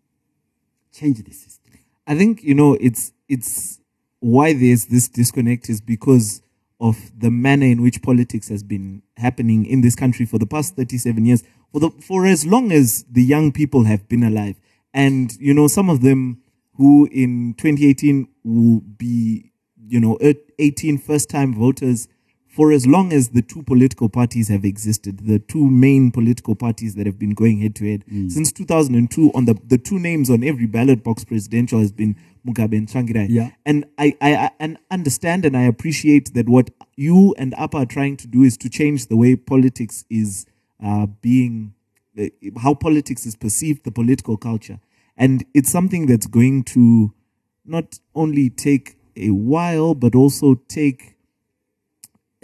Speaker 5: Change the system.
Speaker 3: I think you know it's it's why there's this disconnect is because of the manner in which politics has been happening in this country for the past 37 years for the for as long as the young people have been alive and you know some of them who in 2018 will be you know 18 first time voters for as long as the two political parties have existed, the two main political parties that have been going head to head mm. since 2002, on the the two names on every ballot box presidential has been Mugabe and Tsvangirai.
Speaker 5: Yeah.
Speaker 3: And I, I, I and understand and I appreciate that what you and APA are trying to do is to change the way politics is uh, being, uh, how politics is perceived, the political culture. And it's something that's going to not only take a while, but also take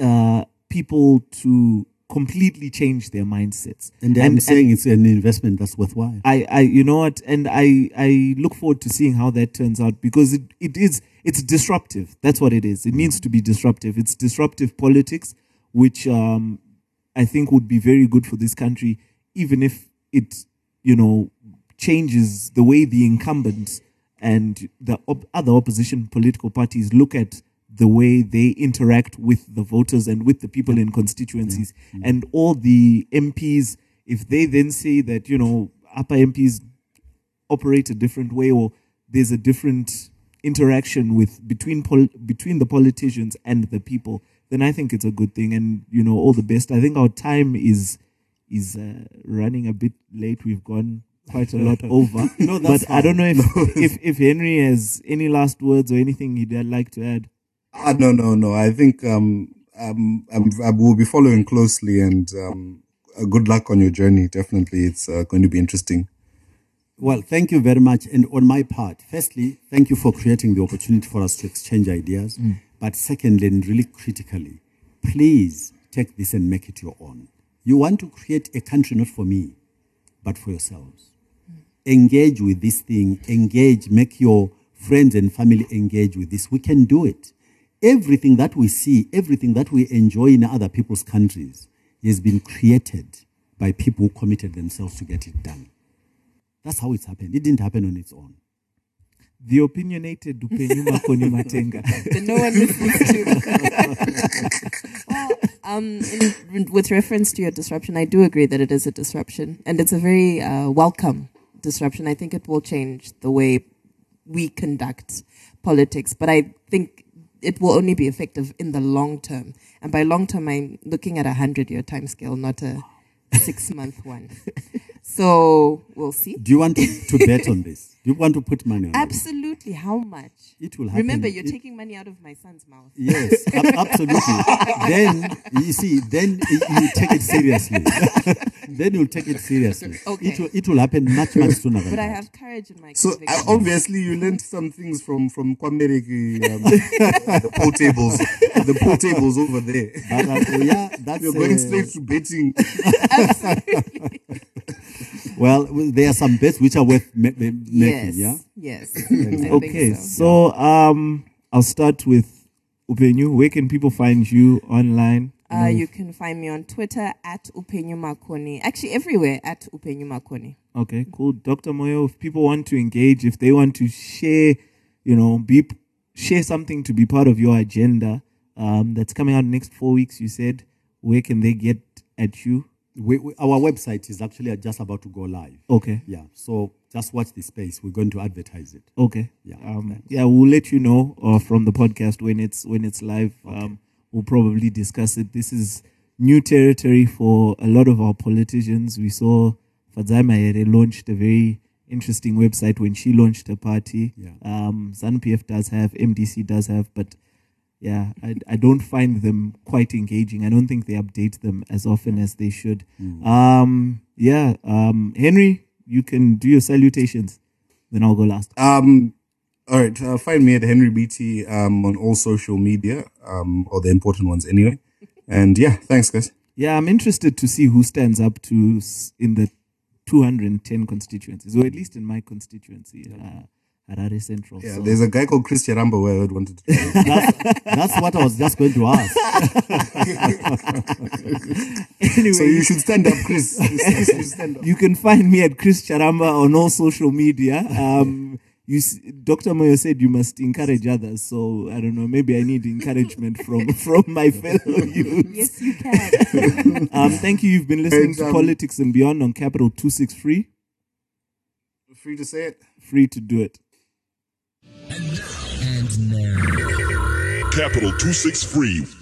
Speaker 3: uh, people to completely change their mindsets.
Speaker 5: And I'm saying it's an investment that's worthwhile.
Speaker 3: I, I, you know what, and I, I look forward to seeing how that turns out because it, it is, it's disruptive. That's what it is. It needs to be disruptive. It's disruptive politics, which um, I think would be very good for this country, even if it, you know, changes the way the incumbents and the op- other opposition political parties look at the way they interact with the voters and with the people in constituencies. And all the MPs if they then say that you know APA MPs operate a different way or there's a different interaction with between pol- between the politicians and the people then i think it's a good thing and you know all the best i think our time is is uh, running a bit late we've gone quite a lot over
Speaker 5: No, that's
Speaker 3: but i don't know if, if if henry has any last words or anything he'd like to add
Speaker 4: Ah, no, no, no. I think um, um, um, I will be following closely, and um, uh, good luck on your journey. Definitely, it's uh, going to be interesting.
Speaker 5: Well, thank you very much. And on my part, firstly, thank you for creating the opportunity for us to exchange ideas. But secondly, and really critically, please take this and make it your own. You want to create a country not for me, but for yourselves. Engage with this thing, engage, make your friends and family engage with this. We can do it. Everything that we see, everything that we enjoy in other people's countries has been created by people who committed themselves to get it done. That's how it's happened. It didn't happen on its own.
Speaker 3: The opinionated Upenyu Makoni Matenga.
Speaker 6: that no one listens to. well, um, in, with reference to your disruption, I do agree that it is a disruption, and it's a very uh, welcome disruption. I think it will change the way we conduct politics, but I think it will only be effective in the long term. And by long term, I'm looking at a hundred-year timescale, not a six-month one. So we'll see.
Speaker 5: Do you want to, to bet on this? Do you want to put money on it?
Speaker 6: Absolutely. How much?
Speaker 5: It will happen.
Speaker 6: Remember, you're
Speaker 5: It-
Speaker 6: taking money out of my son's mouth.
Speaker 5: Yes, ab- absolutely. then you see, then you you take it seriously. then you'll take it seriously.
Speaker 6: Okay.
Speaker 5: It will, it will happen much much sooner than
Speaker 6: But I
Speaker 5: that.
Speaker 6: have courage in my
Speaker 4: So uh, obviously, you learned some things from from Kwamereki, um, the pool tables, the pool tables over there.
Speaker 5: But, uh, yeah, that's
Speaker 4: You're going
Speaker 5: uh,
Speaker 4: straight to betting.
Speaker 5: Well, well, there are some bets which are worth ma- ma- making.
Speaker 6: yes.
Speaker 5: Yeah.
Speaker 6: Yes.
Speaker 3: Okay,
Speaker 6: so.
Speaker 3: so um, I'll start with Upenyu. Where can people find you online?
Speaker 6: Uh, you can find me on Twitter at Upenyu Makoni. Actually, everywhere at Upenyu Makoni.
Speaker 3: Okay, cool. Dr. Moyo, if people want to engage, if they want to share, you know, be share something to be part of your agenda um, that's coming out next four weeks, you said, where can they get at you?
Speaker 5: We, we, our website is actually just about to go live.
Speaker 3: Okay,
Speaker 5: Yeah. So just watch the space. We're going to advertise it.
Speaker 3: okay.
Speaker 5: Yeah,
Speaker 3: um, yeah. We'll let you know uh, from the podcast when it's when it's live. Um, we'll probably discuss it. This is new territory for a lot of our politicians. We saw Fadzayi Mahere launched a very interesting website when she launched her party.
Speaker 5: Yeah.
Speaker 3: Um, ZANU PF does have, MDC does have, but yeah, I, I don't find them quite engaging. I don't think they update them as often as they should. Um, yeah, um, Henry, you can do your salutations. Then I'll go last.
Speaker 4: Um, all right. Uh, find me at Henry BT um, on all social media, um, or the important ones anyway. And yeah, thanks, guys.
Speaker 3: Yeah, I'm interested to see who stands up to in the 210 constituencies, or at least in my constituency, uh, Harare Central.
Speaker 4: Yeah,
Speaker 3: so
Speaker 4: there's a guy called Chris Charamba who I heard wanted to.
Speaker 5: That's what I was just going to ask.
Speaker 3: anyway,
Speaker 4: so you should stand up, Chris. you should stand up.
Speaker 3: You can find me at Chris Charamba on all social media. Um, you, s- Dr. Moyo said you must encourage others. So I don't know. Maybe I need encouragement from from my fellow youth.
Speaker 6: Yes, you can.
Speaker 3: Um, thank you. You've been listening
Speaker 4: And,
Speaker 3: to
Speaker 4: um,
Speaker 3: Politics and Beyond on Capital Two Six Free.
Speaker 4: Free to say it.
Speaker 3: Free to do it.
Speaker 2: Capital 263